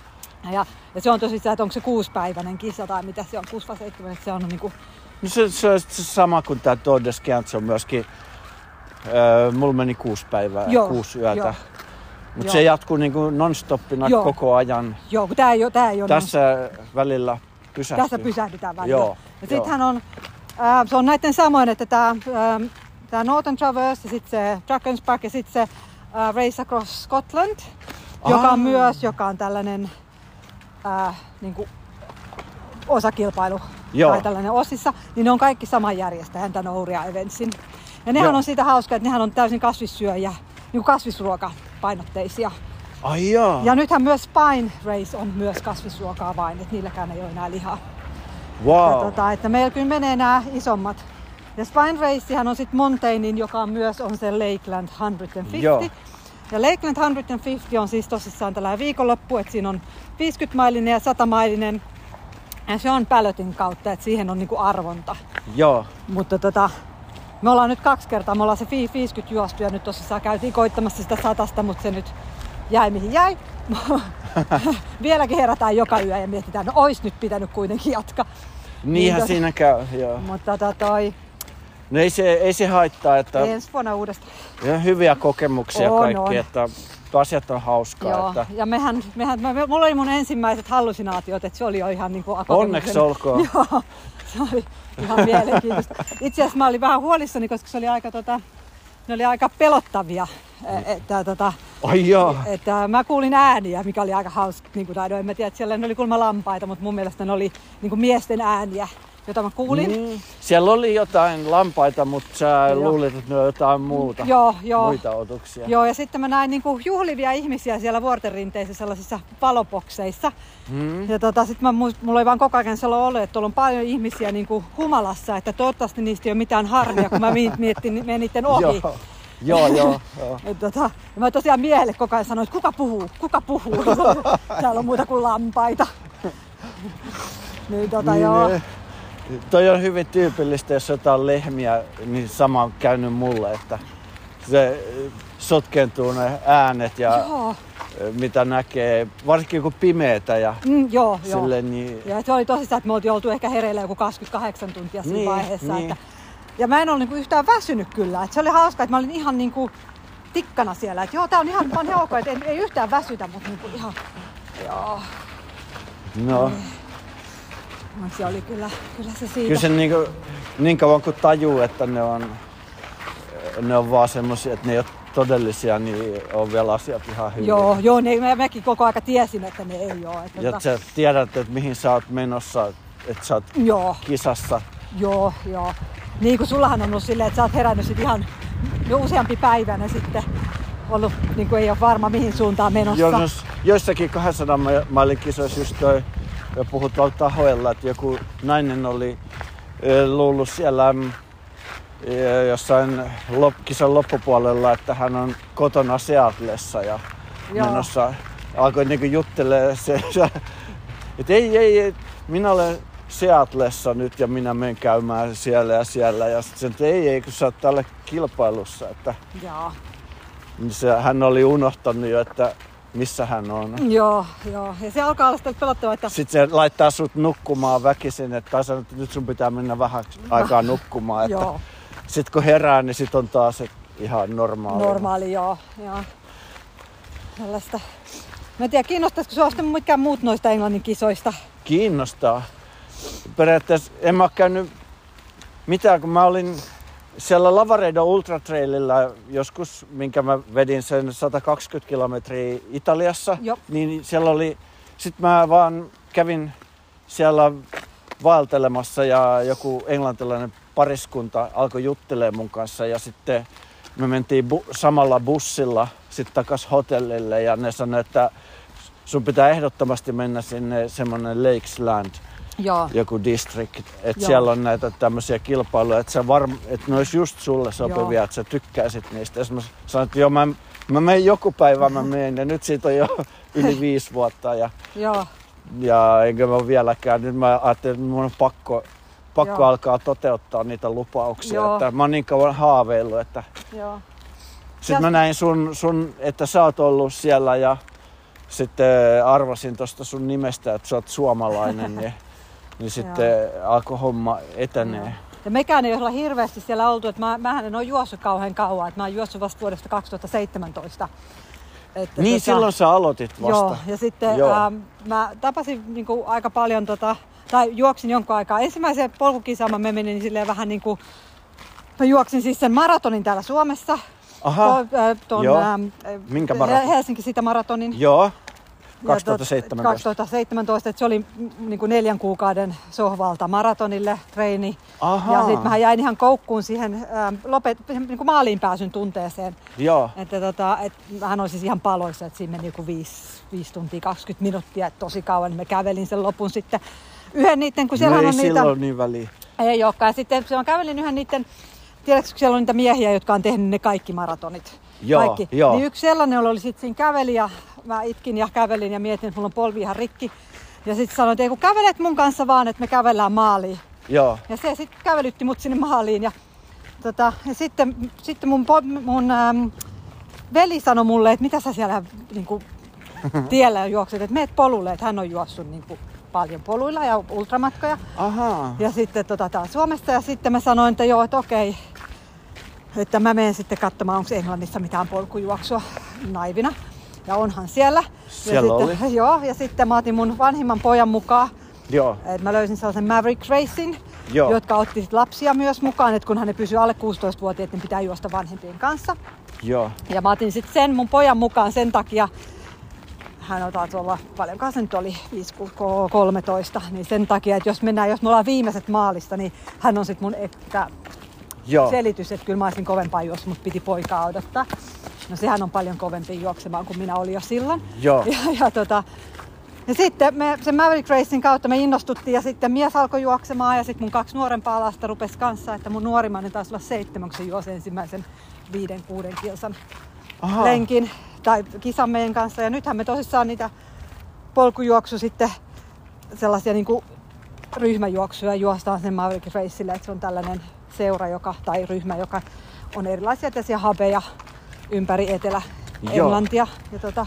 Ja, ja se on tosi sitä, että onko se kuusipäiväinen kisa tai mitä se on, kuusi vai se on niin kuin, No se, se on se sama kuin tämä Tour de on myöskin, öö, mulla meni kuusi päivää, Joo, kuusi yötä. Mutta se jatkuu niinku non-stoppina Joo. koko ajan. joo, kun tää ei ole, tää ei ole Tässä välillä pysähtyy. Tässä pysähdytään välillä. Joo, ja sittenhän on, ää, se on näiden samoin, että tämä tää Northern Traverse ja sitten se Dragon's Back ja sitten se ää, Race Across Scotland, joka Aa. on myös, joka on tällainen ää, niinku, osakilpailu Joo. tai tällainen osissa, niin ne on kaikki saman järjestäjän tämän Ouria Eventsin. Ja nehän Joo. on siitä hauskaa, että nehän on täysin kasvissyöjä, niin kasvisruokapainotteisia. Ai jaa. Ja nythän myös Spine Race on myös kasvisruokaa vain, että niilläkään ei ole enää lihaa. wow. Ja tota, että meillä kyllä menee nämä isommat. Ja Spine Racehan on sitten Montaignin, joka on myös on se Lakeland 150. Joo. Ja Lakeland 150 on siis tosissaan tällainen viikonloppu, että siinä on 50-mailinen ja 100-mailinen. Ja se on Pallotin kautta, että siihen on niinku arvonta. Joo. Mutta tota, me ollaan nyt kaksi kertaa, me ollaan se fi- 50 juostu ja nyt tosissaan käytiin koittamassa sitä satasta, mutta se nyt jäi mihin jäi. Vieläkin herätään joka yö ja mietitään, no ois nyt pitänyt kuitenkin jatkaa. Niinhän Niin, siinä käy, joo. Mutta tota toi, No ei se, ei se haittaa, että ensi vuonna uudestaan. ihan hyviä kokemuksia On, kaikki, on. että asiat on hauskaa. Joo, Että ja mehän, mehän, me, mulla oli mun ensimmäiset hallusinaatiot, että se oli jo ihan niin kuin onneksi olkoon. Joo, se oli ihan mielenkiintoista. Itse asiassa mä olin vähän huolissani, koska se oli aika, tota, ne oli aika pelottavia. e- Että, tota, Ai joo. että mä kuulin ääniä, mikä oli aika hauska. Niin kuin, no, en mä tiedä, että siellä ne oli kuulemma lampaita, mutta mun mielestä ne oli niin kuin miesten ääniä, jota mä kuulin. Mm. Siellä oli jotain lampaita, mutta sä Joo. luulit, että ne on jotain muuta. Joo, joo. Muita otuksia. Joo, ja sitten mä näin niinku juhlivia ihmisiä siellä vuortenrinteissä sellaisissa valopokseissa. Mm. Ja tota, sit mä, mulla oli vaan koko ajan sellainen olo, että tuolla on paljon ihmisiä niinku humalassa, että toivottavasti niistä ei ole mitään harmia, kun mä mi- miettin, menin niiden ohi. Joo. Joo, joo, joo. Tota, mä tosiaan miehelle koko ajan sanoin, että kuka puhuu, kuka puhuu. Täällä on muuta kuin lampaita. niin tota Niin, joo. eh, Toi on hyvin tyypillistä, jos jotain lehmiä, niin sama on käynyt mulle, että se eh, sotkeentuu ne äänet ja Joo, eh, mitä näkee, varsinkin kun pimeetä ja mm, joo, joo. sille niin... Ja se oli tosissaan, että me oltiin oltu ehkä hereillä joku 28 tuntia siinä Niin, vaiheessa. niin. Että, ja mä en ollut niinku yhtään väsynyt kyllä. Et se oli hauska, että mä olin ihan niinku tikkana siellä. Että joo, tää on ihan, ihan ok, että ei, ei yhtään väsytä, mutta niinku ihan... Joo, No, mut se oli kyllä, kyllä se siitä. kyllä se niin, kuin, niin kauan kun tajuu, että ne on, ne on vaan semmosia, että ne ei ole todellisia, niin on vielä asiat ihan hyvin. Joo, joo ne, mä, mäkin koko aika tiesin, että ne ei ole. Että, Ja tota, sä tiedät, että mihin sä oot menossa, että sä oot joo, kisassa. joo, joo. Niin kuin sullahan on ollut silleen, että sä oot herännyt sit ihan jo useampi päivänä sitten ollut, niin kuin ei ole varma mihin suuntaan menossa. Joo, no, joissakin 200 ma- mailin kisoissa just toi, ja puhutaan tahoilla, että joku nainen oli luullut siellä mm, jossain lop, kisan loppupuolella, että hän on kotona Seatlessa ja Joo. menossa alkoi niinku juttelee se, se että ei, ei, ei, minä olen Seatlessa nyt ja minä menen käymään siellä ja siellä. Ja sitten että ei, ei, kun sä oot täällä kilpailussa. Että, Joo. niin se, hän oli unohtanut jo, että missä hän on. Joo, joo. Ja se alkaa olla sitten pelottavaa, että Sitten se laittaa sut nukkumaan väkisin, että tai sanoo, että nyt sun pitää mennä vähän aikaa nukkumaan. Että joo, sitten kun herää, niin sit on taas et ihan normaali. normaali, joo. joo. Tällaista. Mä en tiedä, kiinnostaisiko sua sitten mikään muut noista Englannin kisoista? Kiinnostaa. Periaatteessa en mä käynyt mitään, kun mä olin siellä Lavaredo Ultra Traililla joskus, minkä mä vedin sen 120 kilometriä Italiassa, Joo. niin siellä oli, sit mä vaan kävin siellä vaeltelemassa ja joku englantilainen pariskunta alkoi juttelemaan mun kanssa ja sitten me mentiin bu- samalla bussilla sitten takas hotellille ja ne sanoi, että sun pitää ehdottomasti mennä sinne semmonen Lakesland Joo. joku district, että Joo. siellä on näitä tämmöisiä kilpailuja, että, sä varm, että ne olisi just sulle sopivia, Joo. että sä tykkäisit niistä. Ja mä sanoin, että joo, mä, mä menen joku päivä, mä menen, ja nyt siitä on jo yli viisi vuotta, ja, Joo. ja enkä mä vieläkään, nyt mä ajattelin, että mun on pakko, pakko Joo. alkaa toteuttaa niitä lupauksia, Joo. että mä oon niin kauan haaveillut, että Joo. sitten Ja- mä näin sun, sun, että sä oot ollut siellä ja sitten arvasin tuosta sun nimestä, että sä oot suomalainen, niin, niin sitten alkoi homma etenee. Ja mekään ei olla hirveästi siellä oltu, että mä, mähän en ole juossut kauhean kauan, että mä oon juossut vasta vuodesta 2017. Että Niin, silloin sä aloitit vasta. Joo, ja sitten Joo. ähm, mä tapasin niin kuin, aika paljon, tota, tai juoksin jonkun aikaa. Ensimmäiseen polkukisaan mä menin niin silleen vähän niin kuin, mä juoksin siis sen maratonin täällä Suomessa. Aha, To- äh, ton, Joo. ähm, Minkä maraton? Helsinki sitä maratonin. joo. Ja 2017. tot- 2017, että se oli niin kuin neljän kuukauden sohvalta maratonille treeni. Ja sitten mä jäin ihan koukkuun siihen ähm, lopet, niin kuin maaliin pääsyn tunteeseen. Joo. Että tota, et mähän oli siis ihan paloissa, että siinä meni joku 5, 5 tuntia 20 minuuttia, että tosi kauan. Niin mä kävelin sen lopun sitten yhden niiden, kun siellä no ei on niitä... silloin niin väliä. Ei olekaan. Ja sitten se on kävelin yhden niiden, tiedätkö, siellä on niitä miehiä, jotka on tehnyt ne kaikki maratonit. Joo, kaikki. joo. Niin yksi sellainen oli sitten siinä käveli ja mä itkin ja kävelin ja mietin, että mulla on polvi ihan rikki. Ja sitten sanoin, että ei kun kävelet mun kanssa vaan, että me kävellään maaliin. Joo. Ja se sitten kävelytti mut sinne maaliin. Ja, tota, ja sitten, sitten mun, mun äm, veli sanoi mulle, että mitä sä siellä niin kuin, tiellä juokset, että meet polulle, että hän on juossut niin kuin, paljon poluilla ja ultramatkoja. Ahaa. Ja sitten tota, täällä Suomessa ja sitten mä sanoin, että joo, että okei, että mä menen sitten katsomaan, onko Englannissa mitään polkujuoksua naivina. Ja onhan siellä. Siellä ja sitten, Joo, ja sitten mä otin mun vanhimman pojan mukaan. Joo. Et mä löysin sellaisen Maverick Racing, Joo. jotka otti sit lapsia myös mukaan, että kunhan ne pysyy alle 16-vuotiaat, niin pitää juosta vanhempien kanssa. Joo. Ja mä otin sitten sen mun pojan mukaan sen takia, hän on taas olla, paljonkaan se nyt oli, 5, 13, niin sen takia, että jos mennään, jos me ollaan viimeiset maalista, niin hän on sitten mun että Joo. selitys, että kyllä mä olisin kovempaa, jos mut piti poikaa odottaa. No sehän on paljon kovempi juoksemaan kuin minä olin jo silloin. Joo. Ja, ja, tota, ja sitten me sen Maverick Racing kautta me innostuttiin ja sitten mies alkoi juoksemaan ja sitten mun kaksi nuorempaa lasta rupesi kanssa, että mun nuorimmainen taisi olla seitsemän, kun se juosi ensimmäisen viiden, kuuden kilsan Aha. lenkin tai kisan meidän kanssa. Ja nythän me tosissaan niitä polkujuoksu sitten sellaisia niin kuin ryhmäjuoksuja juostaan sen Maverick Racelle, että se on tällainen seura joka, tai ryhmä, joka on erilaisia tällaisia habeja ympäri Etelä-Englantia. Ja tota,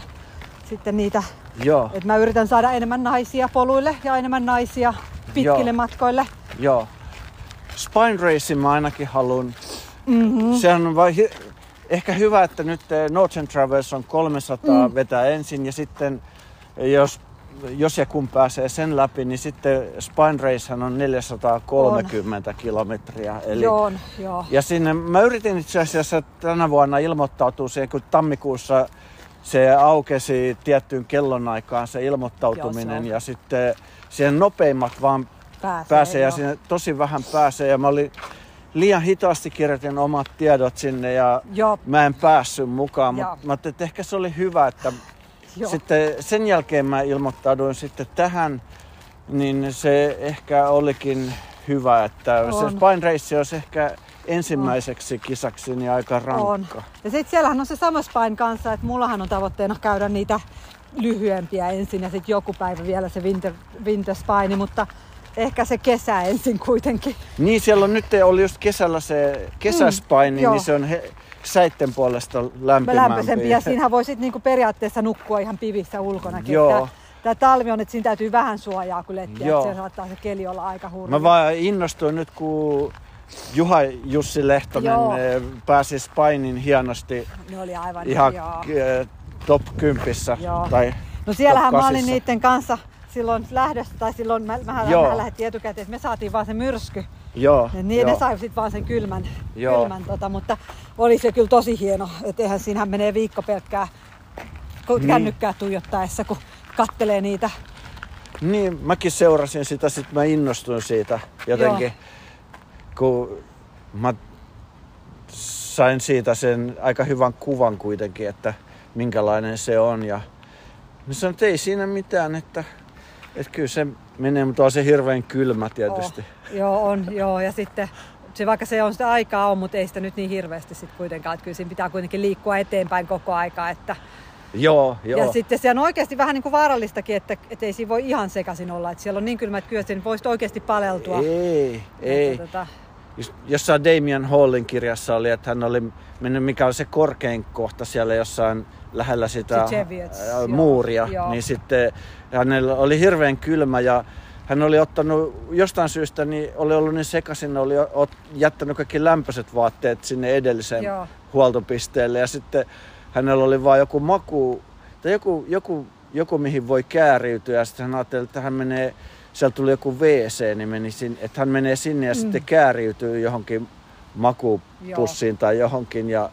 sitten niitä, Joo. että mä yritän saada enemmän naisia poluille ja enemmän naisia pitkille Joo. matkoille. Joo. Spine Racing mä ainakin haluan. Mm-hmm. Sehän on vai ehkä hyvä, että nyt eh, Northern Travels on 300 mm. vetää ensin ja sitten eh, jos, jos ja kun pääsee sen läpi, niin sitten Spine Racehan on 430 on. kilometriä. Eli Joo, joo. Ja sinne, mä yritin itse asiassa tänä vuonna ilmoittautua siihen, kun tammikuussa se aukesi tiettyyn kellonaikaan se ilmoittautuminen Joo, se on. ja sitten siihen nopeimmat vaan Pääsee, pääsee ja sinne tosi vähän pääsee ja mä olin liian hitaasti kirjoitin omat tiedot sinne ja Joo. mä en päässyt mukaan, mutta mä ajattelin, että ehkä se oli hyvä, että Joo. sitten sen jälkeen mä ilmoittauduin sitten tähän, niin se ehkä olikin hyvä, että On. se Spine Race olisi ehkä ensimmäiseksi kisaksi niin aika On. rankka. Ja sitten siellähän on se sama Spine kanssa, että mullahan on tavoitteena käydä niitä lyhyempiä ensin ja sitten joku päivä vielä se winter, winter spine, mutta ehkä se kesä ensin kuitenkin. Niin, siellä on nyt oli just kesällä se kesäspaini, Mm, joo. niin se on he, säitten puolesta lämpimämpi. lämpöisempi ja siinähän voi sitten niinku periaatteessa nukkua ihan pivissä ulkonakin. Joo. Tämä talvi on, että siinä täytyy vähän suojaa lettiä, Joo. että se saattaa se keli olla aika hurja. Mä vaan innostuin nyt, kun Juha Jussi Lehtonen Joo. eh, pääsi Spainin hienosti Ne oli aivan ihan joo. eh, top 10. Joo. Tai No siellähän mä olin niiden kanssa silloin lähdössä, tai silloin mä, mähän, Joo. mähän lähdettiin etukäteen, että me saatiin vaan se myrsky. Joo, Ja niin joo. ne sai sitten vaan sen kylmän, Joo. kylmän tota, mutta oli se kyllä tosi hieno, että eihän siinähän menee viikko pelkkää kun Niin. kännykkää tuijottaessa, kun kattelee niitä. Niin, mäkin seurasin sitä, sit mä innostuin siitä jotenkin, kun mä sain siitä sen aika hyvän kuvan kuitenkin, että minkälainen se on. Ja mä sanoin, että ei siinä mitään, että, että kyllä se menee, mutta on se hirveän kylmä tietysti. Oh, joo, on, joo. Ja sitten se, vaikka se on sitä aikaa on, mutta ei sitä nyt niin hirveästi sit kuitenkaan. Että kyllä siinä pitää kuitenkin liikkua eteenpäin koko aika. Että, Joo, joo. Ja sitten se on oikeasti vähän niin kuin vaarallistakin, että, että ei siinä voi ihan sekaisin olla. Että siellä on niin kylmät kyöt, että voisit oikeasti paleltua. Ei, ei. Että, tota, Jossain Damian Hallin kirjassa oli, että hän oli mennyt, mikä on se korkein kohta siellä jossain lähellä sitä muuria, joo. niin sitten hänellä oli hirveän kylmä ja hän oli ottanut jostain syystä, niin oli ollut niin sekaisin, oli jättänyt kaikki lämpöiset vaatteet sinne edelliseen Joo. huoltopisteelle ja sitten hänellä oli vain joku maku tai joku, joku, joku mihin voi kääriytyä ja sitten hän ajatteli, että hän menee, sieltä tuli joku WC, niin meni sinne, että hän menee sinne ja mm. sitten kääriytyy johonkin makupussiin tai johonkin ja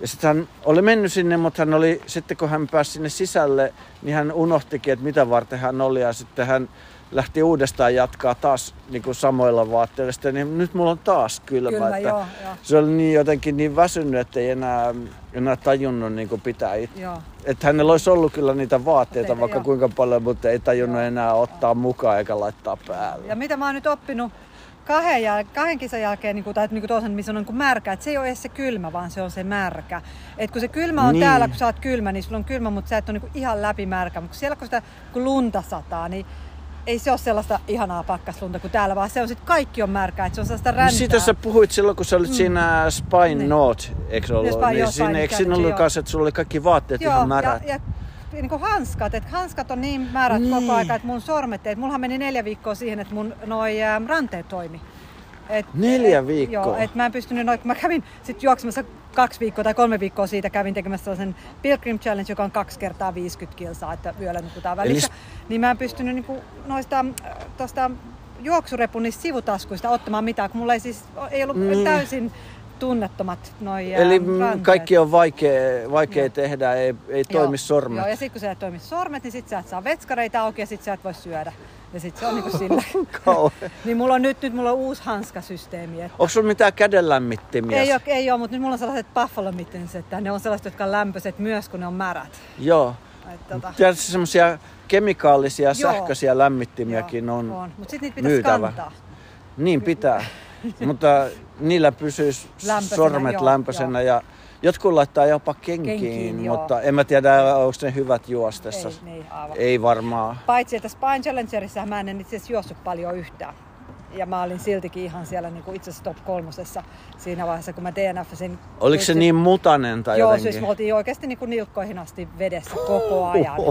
ja sitten hän oli mennyt sinne, mutta hän oli, sitten kun hän pääsi sinne sisälle, niin hän unohtikin, että mitä varten hän oli. Ja sitten hän lähti uudestaan jatkaa taas niin kuin samoilla vaatteilla. Sitten, niin nyt mulla on taas kylmä. Kylmä, että joo, joo. Se oli niin jotenkin niin väsynyt, että ei enää, enää tajunnut niin kuin pitää it. joo. Että hänellä olisi ollut kyllä niitä vaatteita Vaatteita, vaikka joo. kuinka paljon, mutta ei tajunnut Joo. enää ottaa mukaan eikä laittaa päälle. Ja mitä mä oon nyt oppinut kahden, jäl- kahden kisan jälkeen, niin kuin, tai niin toisen, missä on niin kuin märkä, että se ei ole edes se kylmä, vaan se on se märkä. Et kun se kylmä on Niin. täällä, kun sä oot kylmä, niin sulla on kylmä, mutta sä et ole niin ihan läpimärkä. Mutta siellä kun sitä kun lunta sataa, niin ei se ole sellaista ihanaa pakkaslunta kuin täällä, vaan se on sitten kaikki on märkää, että se on sellaista No räntää. Siitä sä puhuit silloin, kun sä olit mm. siinä Spine Niin. Eikö ollut? Spine- niin joo, siinä, eikö siinä ollut kanssa, että sulla oli kaikki vaatteet Joo, ihan märät? ja, ja niin kuin hanskat, että hanskat on niin märät Niin. koko aika, että mun sormet, että mullahan meni neljä viikkoa siihen, että mun noi ä, ranteet toimi. Et, Neljä et, viikkoa? Joo, että mä en pystynyt noin, kun mä kävin sit juoksemassa kaksi viikkoa tai kolme viikkoa siitä kävin tekemässä sellaisen Pilgrim Challenge, joka on kaksi kertaa 50 kilsaa, että yöllä nukutaan välissä. Eli Niin mä en pystynyt niinku noista äh, tosta juoksurepun niistä sivutaskuista ottamaan mitään, kun mulla ei siis ei ollut Niin. täysin tunnettomat noi ä, Eli mm, ranteet. kaikki on vaikea, vaikea Joo. tehdä, ei, ei toimi sormet. Joo, ja sitten kun sä et toimi sormet, niin sit sä et saa vetskareita auki ja sit sä et voi syödä. Ja sit se on niinku sillä. Niin mulla on nyt, nyt mulla on uusi hanskasysteemi. Että Onko sulla mitään kädenlämmittimiä? ei, ole, ei ole, mutta nyt mulla on sellaiset buffalo mittens, että ne on sellaiset, jotka on lämpöiset myös, kun ne on märät. Joo. Et, tota, Tiedätkö semmoisia kemikaalisia Joo. sähköisiä lämmittimiäkin joo, on, on. Mutta sitten niitä pitäisi myytävä. kantaa. Niin pitää. Mutta niillä Lämpöisenä, sormet joo, lämpöisenä ja jotkut laittaa jopa kenkiin, Kenkiin, joo. mutta en mä tiedä, onko ne hyvät juostessa. Ei, niin, aivan. Ei varmaan. Paitsi, että Spine Challengerissa mä en itse asiassa juossut paljon yhtään. Ja mä olin siltikin ihan siellä niin kuin itse asiassa top kolmosessa siinä vaiheessa, kun mä DNFsin. Oliko se niin mutanen tai Joo, jotenkin? siis me oltiin oikeasti niin kuin nilkkoihin asti vedessä koko ajan.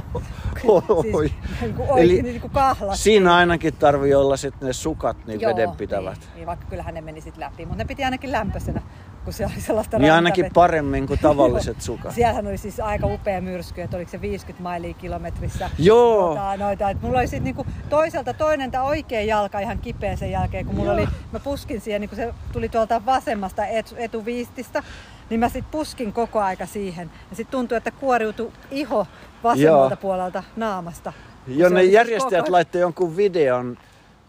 Oi. siis, niin kuin Eli niin kuin. Siinä ainakin tarvii olla sitten ne sukat niin vedenpitävät. Niin, niin, vaikka kyllähän ne meni sitten läpi, mutta ne piti ainakin lämpöisenä, kun se oli sellaista Niin ainakin rantavettä. paremmin kuin tavalliset sukat. Siellähän oli siis aika upea myrsky, että oliko se 50 mailia kilometrissä. Joo. Noita, noita, että mulla oli sitten niinku toiselta toinen tämä oikea jalka ihan kipeä sen jälkeen, kun mulla Joo. oli, mä puskin siihen, niin kun se tuli tuolta vasemmasta et, etuviististä, niin mä sitten puskin koko aika siihen. Ja sitten tuntui, että kuoriutui iho vasemmalta Joo. puolelta naamasta. Jo Se ne oli siis järjestäjät koko- laittoi jonkun videon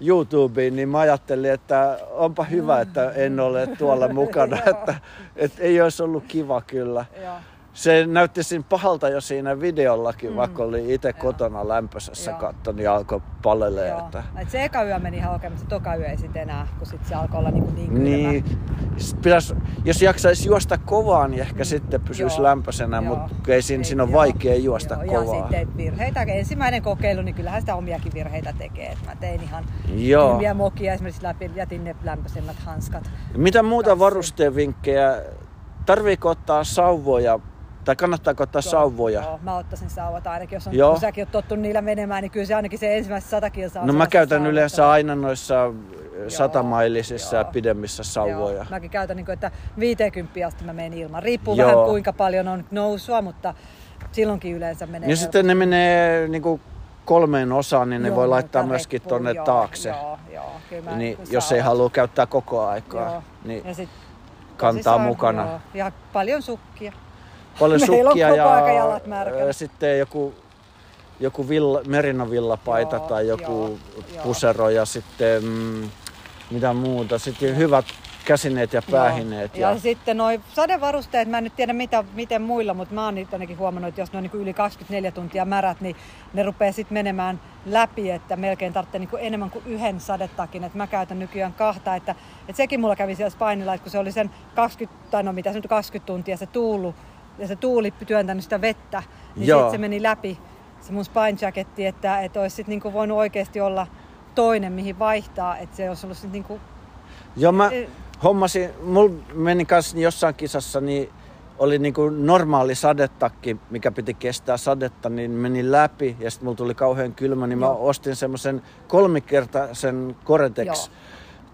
YouTubeen, niin mä ajattelin, että onpa hyvä, että en ole tuolla mukana. Että, että ei olisi ollut kiva kyllä. Joo. Se näytti siinä pahalta jo siinä videollakin, mm. vaikka oli itse kotona lämpöisessä katton ja alkoi palelee. Joo. Että... Et se eka yö meni ihan oikein, mutta toka yö ei sitten enää, kun sit se alkoi olla niin, niin. Niin, Sit pitäis, jos jaksaisi juosta kovaa, niin ehkä sitten pysyisi Joo. lämpöisenä, Joo. mutta ei siinä, siinä on joo, vaikea juosta joo, kovaa. Ja sitten virheitä, ensimmäinen kokeilu, niin kyllähän sitä omiakin virheitä tekee. Et mä tein ihan Joo. kylmiä mokia, esimerkiksi läpi, jätin ne lämpöisemmät hanskat. Mitä muuta Kassi. varustevinkkejä? Tarviiko ottaa sauvoja tai kannattaako ottaa sauvoja? Joo, mä ottaisin sauvat ainakin, jos on, Joo. kun säkin oot tottunut niillä menemään, niin kyllä se ainakin se ensimmäiset sata kilsaa No mä käytän yleensä sauvattavaa. aina noissa satamailisissa ja joo. pidemmissä sauvoja. Joo, mäkin käytän, niin kuin, että 50 asti mä menen ilman. Riippuu Joo. vähän kuinka paljon on nousua, mutta silloinkin yleensä menee Niin sitten ne menee niinku kolmeen osaan, niin ne Joo, voi laittaa myöskin reppuun, tonne joo, taakse. Joo, joo, kyllä mä, niin kun jos ei sauvat- halua käyttää koko aikaa, Joo. niin Ja sit kantaa mukana. Joo. Ja paljon sukkia. Paljon sukkia ja sitten joku, joku villa, merinovillapaita Joo, tai joku joo, joo. pusero ja sitten mm, mitä muuta. Sitten hyvät käsineet ja päähineet. Joo. Ja, Ja, sitten noi sadevarusteet, mä en nyt tiedä mitä, miten muilla, mutta mä oon niitä ainakin huomannut, että jos ne on niin yli 24 tuntia märät, niin ne rupeaa sitten menemään läpi, että melkein tarvitsee niin enemmän kuin yhden sadetakin. Et mä käytän nykyään kahta, että, että sekin mulla kävi siellä Spainilla, että kun se oli sen 20, tai no mitä se nyt 20 tuntia se tuulu, ja se tuuli työntänyt sitä vettä, niin sitten se meni läpi se mun spine jacketti, että, että olisi sit niinku voinut oikeasti olla toinen, mihin vaihtaa, että se olisi ollut sit niinku Joo, mä Eh. hommasin, mulla meni kanssa jossain kisassa, niin oli niinku normaali sadetakki, mikä piti kestää sadetta, niin meni läpi ja sitten mulla tuli kauhean kylmä, niin mä Joo. ostin semmoisen kolmikertaisen Gore-Tex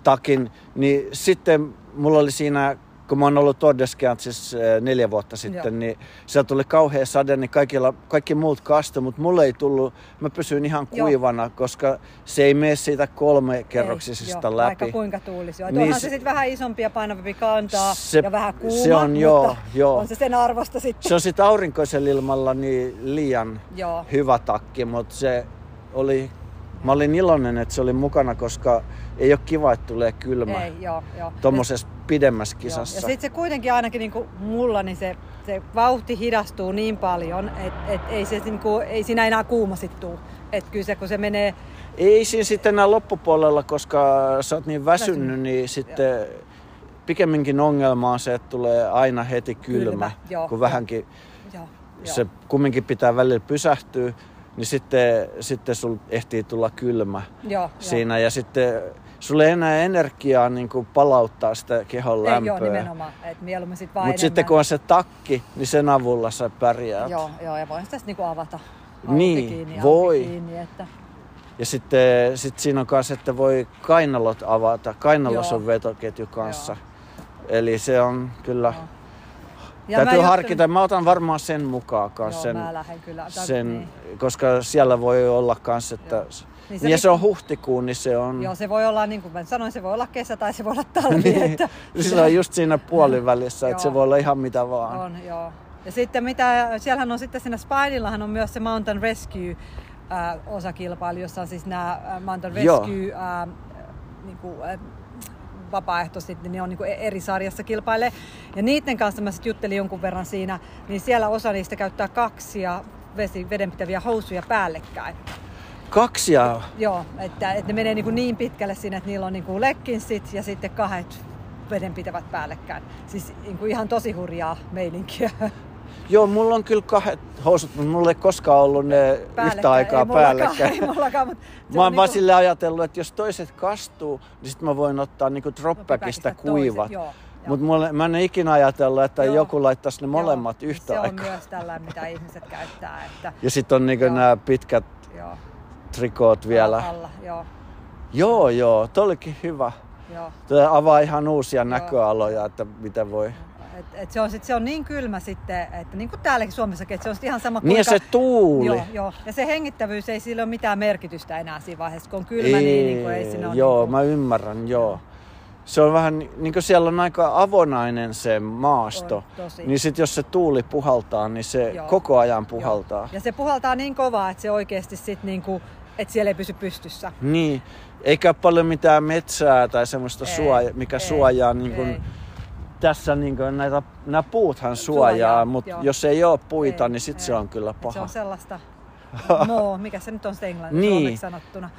takin, niin sitten mulla oli siinä, kun mä oon ollut Tordeskeantsissa siis neljä vuotta sitten, Joo. niin sieltä tuli kauhea sade, niin kaikilla, kaikki muut kastui, mutta mulle ei tullut, mä pysyin ihan Joo. kuivana, koska se ei mene siitä kolme kerroksisesta joo, läpi. Vaikka kuinka tuulisi. Niin Niin onhan se, se- sitten vähän isompi ja painavampi kantaa Se- ja vähän kuuma, se on, mutta joo, joo. on se sen arvosta sitten. Se on sitten aurinkoisella ilmalla niin liian Joo. hyvä takki, mutta se oli, mä olin iloinen, että se oli mukana, koska ei ole kiva, että tulee kylmä Ei, joo, joo. tuommoisessa pidemmässä Joo. kisassa. Ja sitten se kuitenkin ainakin niin kuin mulla, niin se, se vauhti hidastuu niin paljon, että et ei, se, niin kuin, ei siinä enää kuuma sit tuu. Että kyllä se, kun se menee, Ei siinä sitten enää loppupuolella, koska sä oot niin väsynyt, Väsynyt. niin sitten pikemminkin ongelma on se, että tulee aina heti kylmä, Kylmä, joo, kun joo. vähänkin joo, se joo. kumminkin pitää välillä pysähtyä, niin sitten, sitten sul ehtii tulla kylmä Joo, siinä ja sitten sulla ei enää energiaa niin kuin palauttaa sitä kehon Ei, joo, lämpöä. nimenomaan. Että mieluummin sit vaan Mutta sitten kun on se takki, niin sen avulla sä pärjäät. Joo, joo, ja voin sitä sitten niinku avata. Niin, auki kiinni, voi. Kiinni, että... Ja sitten sit siinä on myös, että voi kainalot avata. Kainalossa Joo. on vetoketju kanssa. Eli se on kyllä... Joo. Ja Täytyy mä harkita, mä otan varmaan sen mukaan Joo, kanssa. Sen, mä lähden kyllä. Sen, niin. koska siellä voi olla kans, että... Joo. Niin se se ja se on huhtikuun, niin se on... Joo, se voi olla, niin kuin mä sanoin, se voi olla kesä tai se voi olla talvi. niin, että... sillä on just siinä puolivälissä, että se voi olla ihan mitä vaan. On, joo. Ja sitten mitä, siellähän on sitten siinä Spinellahan on myös se Mountain Rescue äh, osakilpailu, jossa on siis nämä äh, Mountain. Rescue äh, niin kuin, äh, vapaaehtoiset, niin ne on niin kuin eri sarjassa kilpailee. Ja niiden kanssa mä sitten juttelin jonkun verran siinä, niin siellä osa niistä käyttää kaksia vesi, vedenpitäviä housuja päällekkäin. Kaksi ja... Joo, että, että ne menee niin, kuin niin pitkälle siinä, että niillä on niin kuin legginsit ja sitten kahdet vedenpitävät päällekkäin. Siis niin kuin ihan tosi hurjaa meininkiä. Joo, mulla on kyllä kahdet housut, mutta mulla ei koskaan ollut ne yhtä aikaa päällekkäin. Ei mullakaan, mutta se Mä oon on vaan niinku- sille ajatellut, että jos toiset kastuu, niin sit mä voin ottaa niinku dropbackista Dropbackista kuivat. Mutta mä en ikinä ajatellut, että Joo. joku laittaisi ne molemmat Joo, yhtä se aikaa. on myös tällainen, mitä ihmiset käyttää. Että, Ja sitten on niinku Joo. nämä pitkät joo, trikoot vielä. Alla, joo, Joo, joo, toi olikin hyvä. joo. Tämä avaa ihan uusia näköaloja, että mitä voi. Et, et se, on sit, se on niin kylmä sitten, että niin kuin täälläkin Suomessakin, että se on ihan sama Niin ja se tuuli. Joo, joo. Ja se hengittävyys ei sillä ole mitään merkitystä enää siinä vaiheessa, kun on kylmä, niin, niin kuin ei siinä ole... joo, niin kuin, mä ymmärrän, joo. Se on vähän niin kuin siellä on aika avonainen se maasto. On, tosi. Niin sit jos se tuuli puhaltaa, niin se Joo. koko ajan joo. puhaltaa. Ja se puhaltaa niin kovaa, että se oikeasti sit niin kuin, että siellä ei pysy pystyssä. Niin, eikä ole paljon mitään metsää tai semmoista Ei, suoja, mikä ei, suojaa niin kuin, ei. tässä niin kuin näitä, nämä puuthan Suojaa, suojaa, mutta joo. jos ei ole puita, Ei, niin sit ei. se on kyllä Et Se paha. on sellaista, moo, mikä se nyt on sitten englanniksi Niin. suomeksi sanottuna.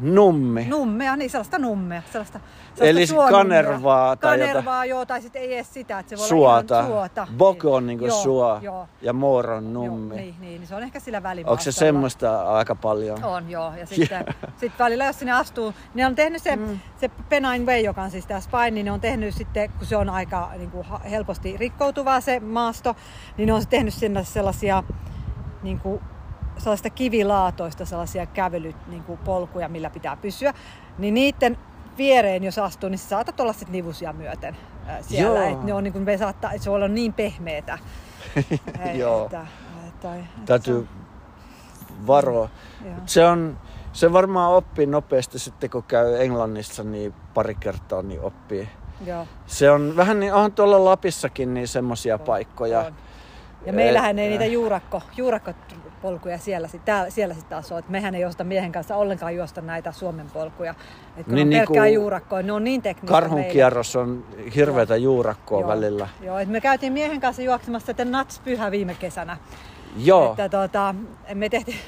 Nummi. Nummea, niin sellaista nummea. Sellaista, sellaista Eli suonummea. kanervaa tai Kanervaa, joo, tai sitten ei edes sitä, että se voi Suota. olla suota. Bok on niinku Joo, suo Joo, ja moor on nummi. Joo, niin, niin, niin, se on ehkä sillä Onko se semmoista aika paljon? On joo, ja sitten sit välillä jos sinne astuu, niin on tehnyt se, mm. se Pennine Way, joka on siis tämä Spine, niin ne on tehnyt sitten, kun se on aika niin kuin, helposti rikkoutuvaa se maasto, niin ne on tehnyt sinne sellaisia niin kuin, sellaista kivilaatoista sellaisia kävelyt, niin kuin polkuja, millä pitää pysyä, niin niiden viereen, jos astuu, niin saatat olla sitten nivusia myöten ää, siellä. Joo. Et ne on, niin kuin, me saattaa, et se voi olla niin pehmeetä. Joo. Että, että, että Täytyy varoa. Joo. Se on, se varmaan oppii nopeasti sitten kun käy Englannissa, niin pari kertaa niin oppii. Joo. Se on vähän niin, on tuolla Lapissakin niin semmoisia paikkoja. On. Ja meillähän ei niitä juurakko, juurakkopolkuja siellä, täällä, siellä sitten taas ole. Et mehän ei osta miehen kanssa ollenkaan juosta näitä Suomen polkuja. Et kun Niin niin, on pelkkää niinku juurakkoa, ne on niin teknistä Karhun kierros on hirveätä juurakkoa Joo. välillä. Joo, et me käytiin miehen kanssa juoksemassa tätä Nuts Pyhä viime kesänä. Joo, Että tota, me tehtiin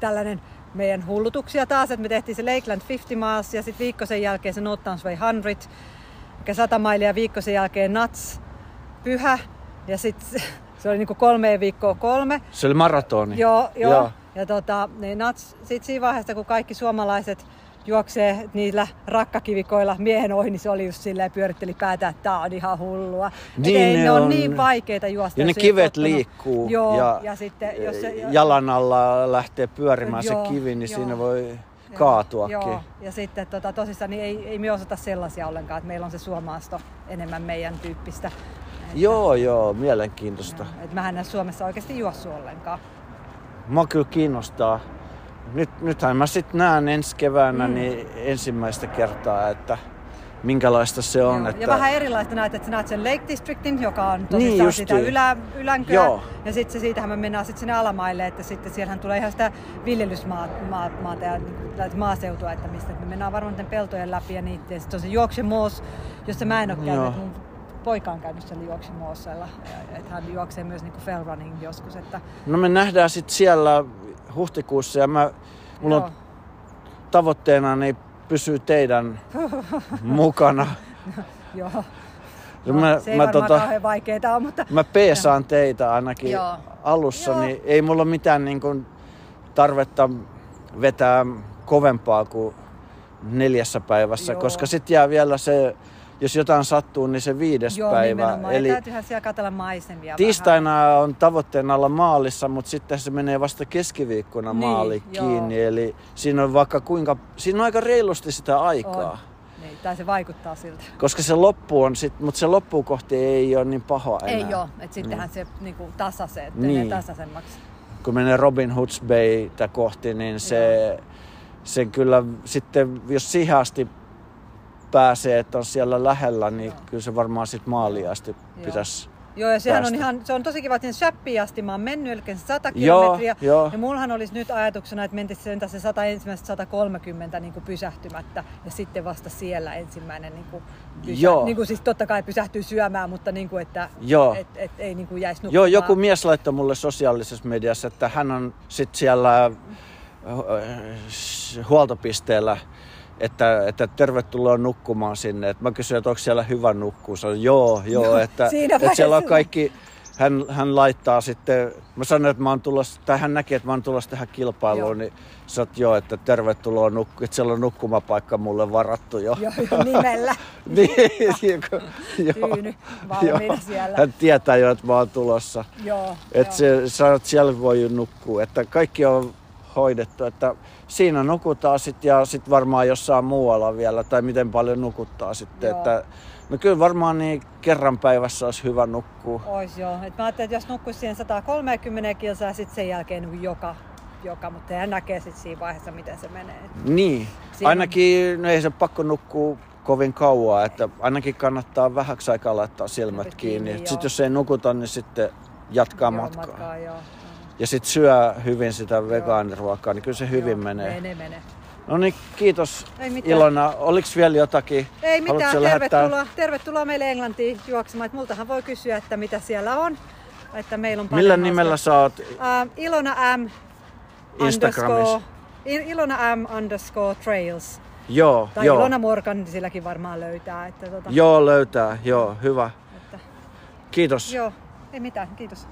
tällainen meidän hullutuksia taas, että me tehtiin se Lakeland 50 miles ja sitten viikko sen jälkeen se North Way 100, mikä 100 mailia viikko sen jälkeen Nuts Pyhä ja sitten se oli niinku kolme viikkoa kolme. se oli maratoni. Joo, joo. Joo. Ja tota, niin nats, sit siinä vaiheessa, kun kaikki suomalaiset juoksee niillä rakkakivikoilla miehen ohi, niin se oli just silleen pyöritteli päätä, että tää on ihan hullua. Et Niin ei, ne ne on, on. niin vaikeita juosta. Ja ne kivet tottunut. liikkuu Joo, ja, ja, sitten jos se, jalan alla lähtee pyörimään Joo, se kivi, niin joo. siinä voi kaatuakin. Joo, ja sitten tota, tosissaan niin ei, ei me osata sellaisia ollenkaan, että meillä on se suomaasto enemmän meidän tyyppistä. Että, Joo, joo, mielenkiintoista. joo, Et mähän en Suomessa oikeasti juossu ollenkaan. Mua kyllä kiinnostaa. Nyt, nythän mä sitten näen ensi keväänä mm. niin ensimmäistä kertaa, että minkälaista se on. Joo, että... Ja vähän erilaista näet, että sä näet sen Lake Districtin, joka on Niin tosissaan justiin. sitä ylä, ylänköä. Joo. Ja sitten se, siitähän me mennään sitten sinne alamaille, että sitten siellähän tulee ihan sitä viljelysmaata maa, maata ja niin kuin maaseutua, että mistä että me mennään varmaan peltojen läpi ja niitä. Ja sitten on se Yorkshire Moors, jossa mä en ole käynyt, poika on käynyt siellä Yorkshire Moorsilla. Että hän juoksee myös niin fell running joskus. Että, No me nähdään sitten siellä huhtikuussa ja mä, mulla joo. on tavoitteena niin pysyä teidän mukana. Joo. No, mä, se ei mä, varmaan tota, kauhean vaikeeta ole, mutta mä peesaan teitä ainakin Joo. alussa, Joo. niin ei mulla ole mitään niin kuin tarvetta vetää kovempaa kuin neljässä päivässä, Joo. koska sitten jää vielä se, jos jotain sattuu, niin se viides joo, päivä. nimenomaan. Eli ja täytyyhän siellä katsella maisemia vähän. tiistaina on tavoitteena olla maalissa, mutta sitten se menee vasta keskiviikkona Niin, maali joo. kiinni. Eli siinä on vaikka kuinka, siinä on aika reilusti sitä aikaa. On. Niin, tai se vaikuttaa siltä. Koska se loppu on sit, mutta se loppuun kohti ei ole niin paha enää. Ei oo, että sittenhän se niinku Niin. niin. tasaisemmaksi. Kun menee Robin Hoods Baytä kohti, niin se, se kyllä sitten, jos siihen asti pääsee, että on siellä lähellä, niin Joo. kyllä se varmaan sitten maaliin asti Joo. pitäisi. Joo, ja sehän on Päästä. ihan, se on tosi kiva, että Shappiin asti mä oon mennyt, eli se 100 Joo, kilometriä. joo. Ja mullahan olisi nyt ajatuksena, että mentäisiin se 100 ensimmäistä 130 niin kuin pysähtymättä ja sitten vasta siellä ensimmäinen niin kuin pysä, Joo. Niin kuin siis totta kai pysähtyy syömään, mutta niin kuin, että Joo. et, et, ei niin kuin jäisi Joo, nukkumaan. joku mies laittoi mulle sosiaalisessa mediassa, että hän on sitten siellä huoltopisteellä, että, että tervetuloa nukkumaan sinne. Et mä kysyin, että onko siellä hyvä nukkua. Se on joo, joo, että, siinä että siellä on kaikki, hän, hän laittaa sitten, mä sanoin, että mä oon tulossa, tai hän näki, että mä oon tulossa tähän kilpailuun, Joo. niin sä oot joo, että tervetuloa nukku, että siellä on nukkumapaikka mulle varattu jo. Joo, nimellä. niin, joo, Tyyny siellä. Hän tietää jo, että mä oon tulossa. Joo, Että se, sä oot siellä voi nukkua, että kaikki on hoidettu, että siinä nukutaan sitten ja sitten varmaan jossain muualla vielä, tai miten paljon nukuttaa sitten, Joo. että no kyllä varmaan niin kerran päivässä olisi hyvä nukkua. Ois joo. Et mä ajattelin, että jos nukkuisi siihen 130 kilsaa, sitten sen jälkeen niin joka, joka, mutta hän näkee sitten siinä vaiheessa, miten se menee. Niin, Siinä- ainakin no ei se pakko nukkua kovin kauan, että ainakin kannattaa vähäksi aikaa laittaa silmät kiinni. kiinni, Sitten jos ei nukuta, niin sitten jatkaa Joo, matkaa. matkaa joo. Ja sitten syö hyvin sitä vegaaniruokaa, niin kyllä se hyvin Joo, menee. Menee, menee. No niin, kiitos Ei mitään. Ilona. Oliko vielä jotakin? Ei mitään, Haluatko lähettää- tervetuloa, tervetuloa meille Englantiin juoksemaan. Et multahan voi kysyä, että mitä siellä on. Että meillä on Millä paljon nimellä hauska- sä oot Uh, Ilona M. Instagramissa? Ilona M underscore trails. Joo, Tai joo. Ilona Morgan, niin silläkin varmaan löytää. Että tota, Joo, löytää. Joo, hyvä. Että, Kiitos. joo, ei mitään, kiitos.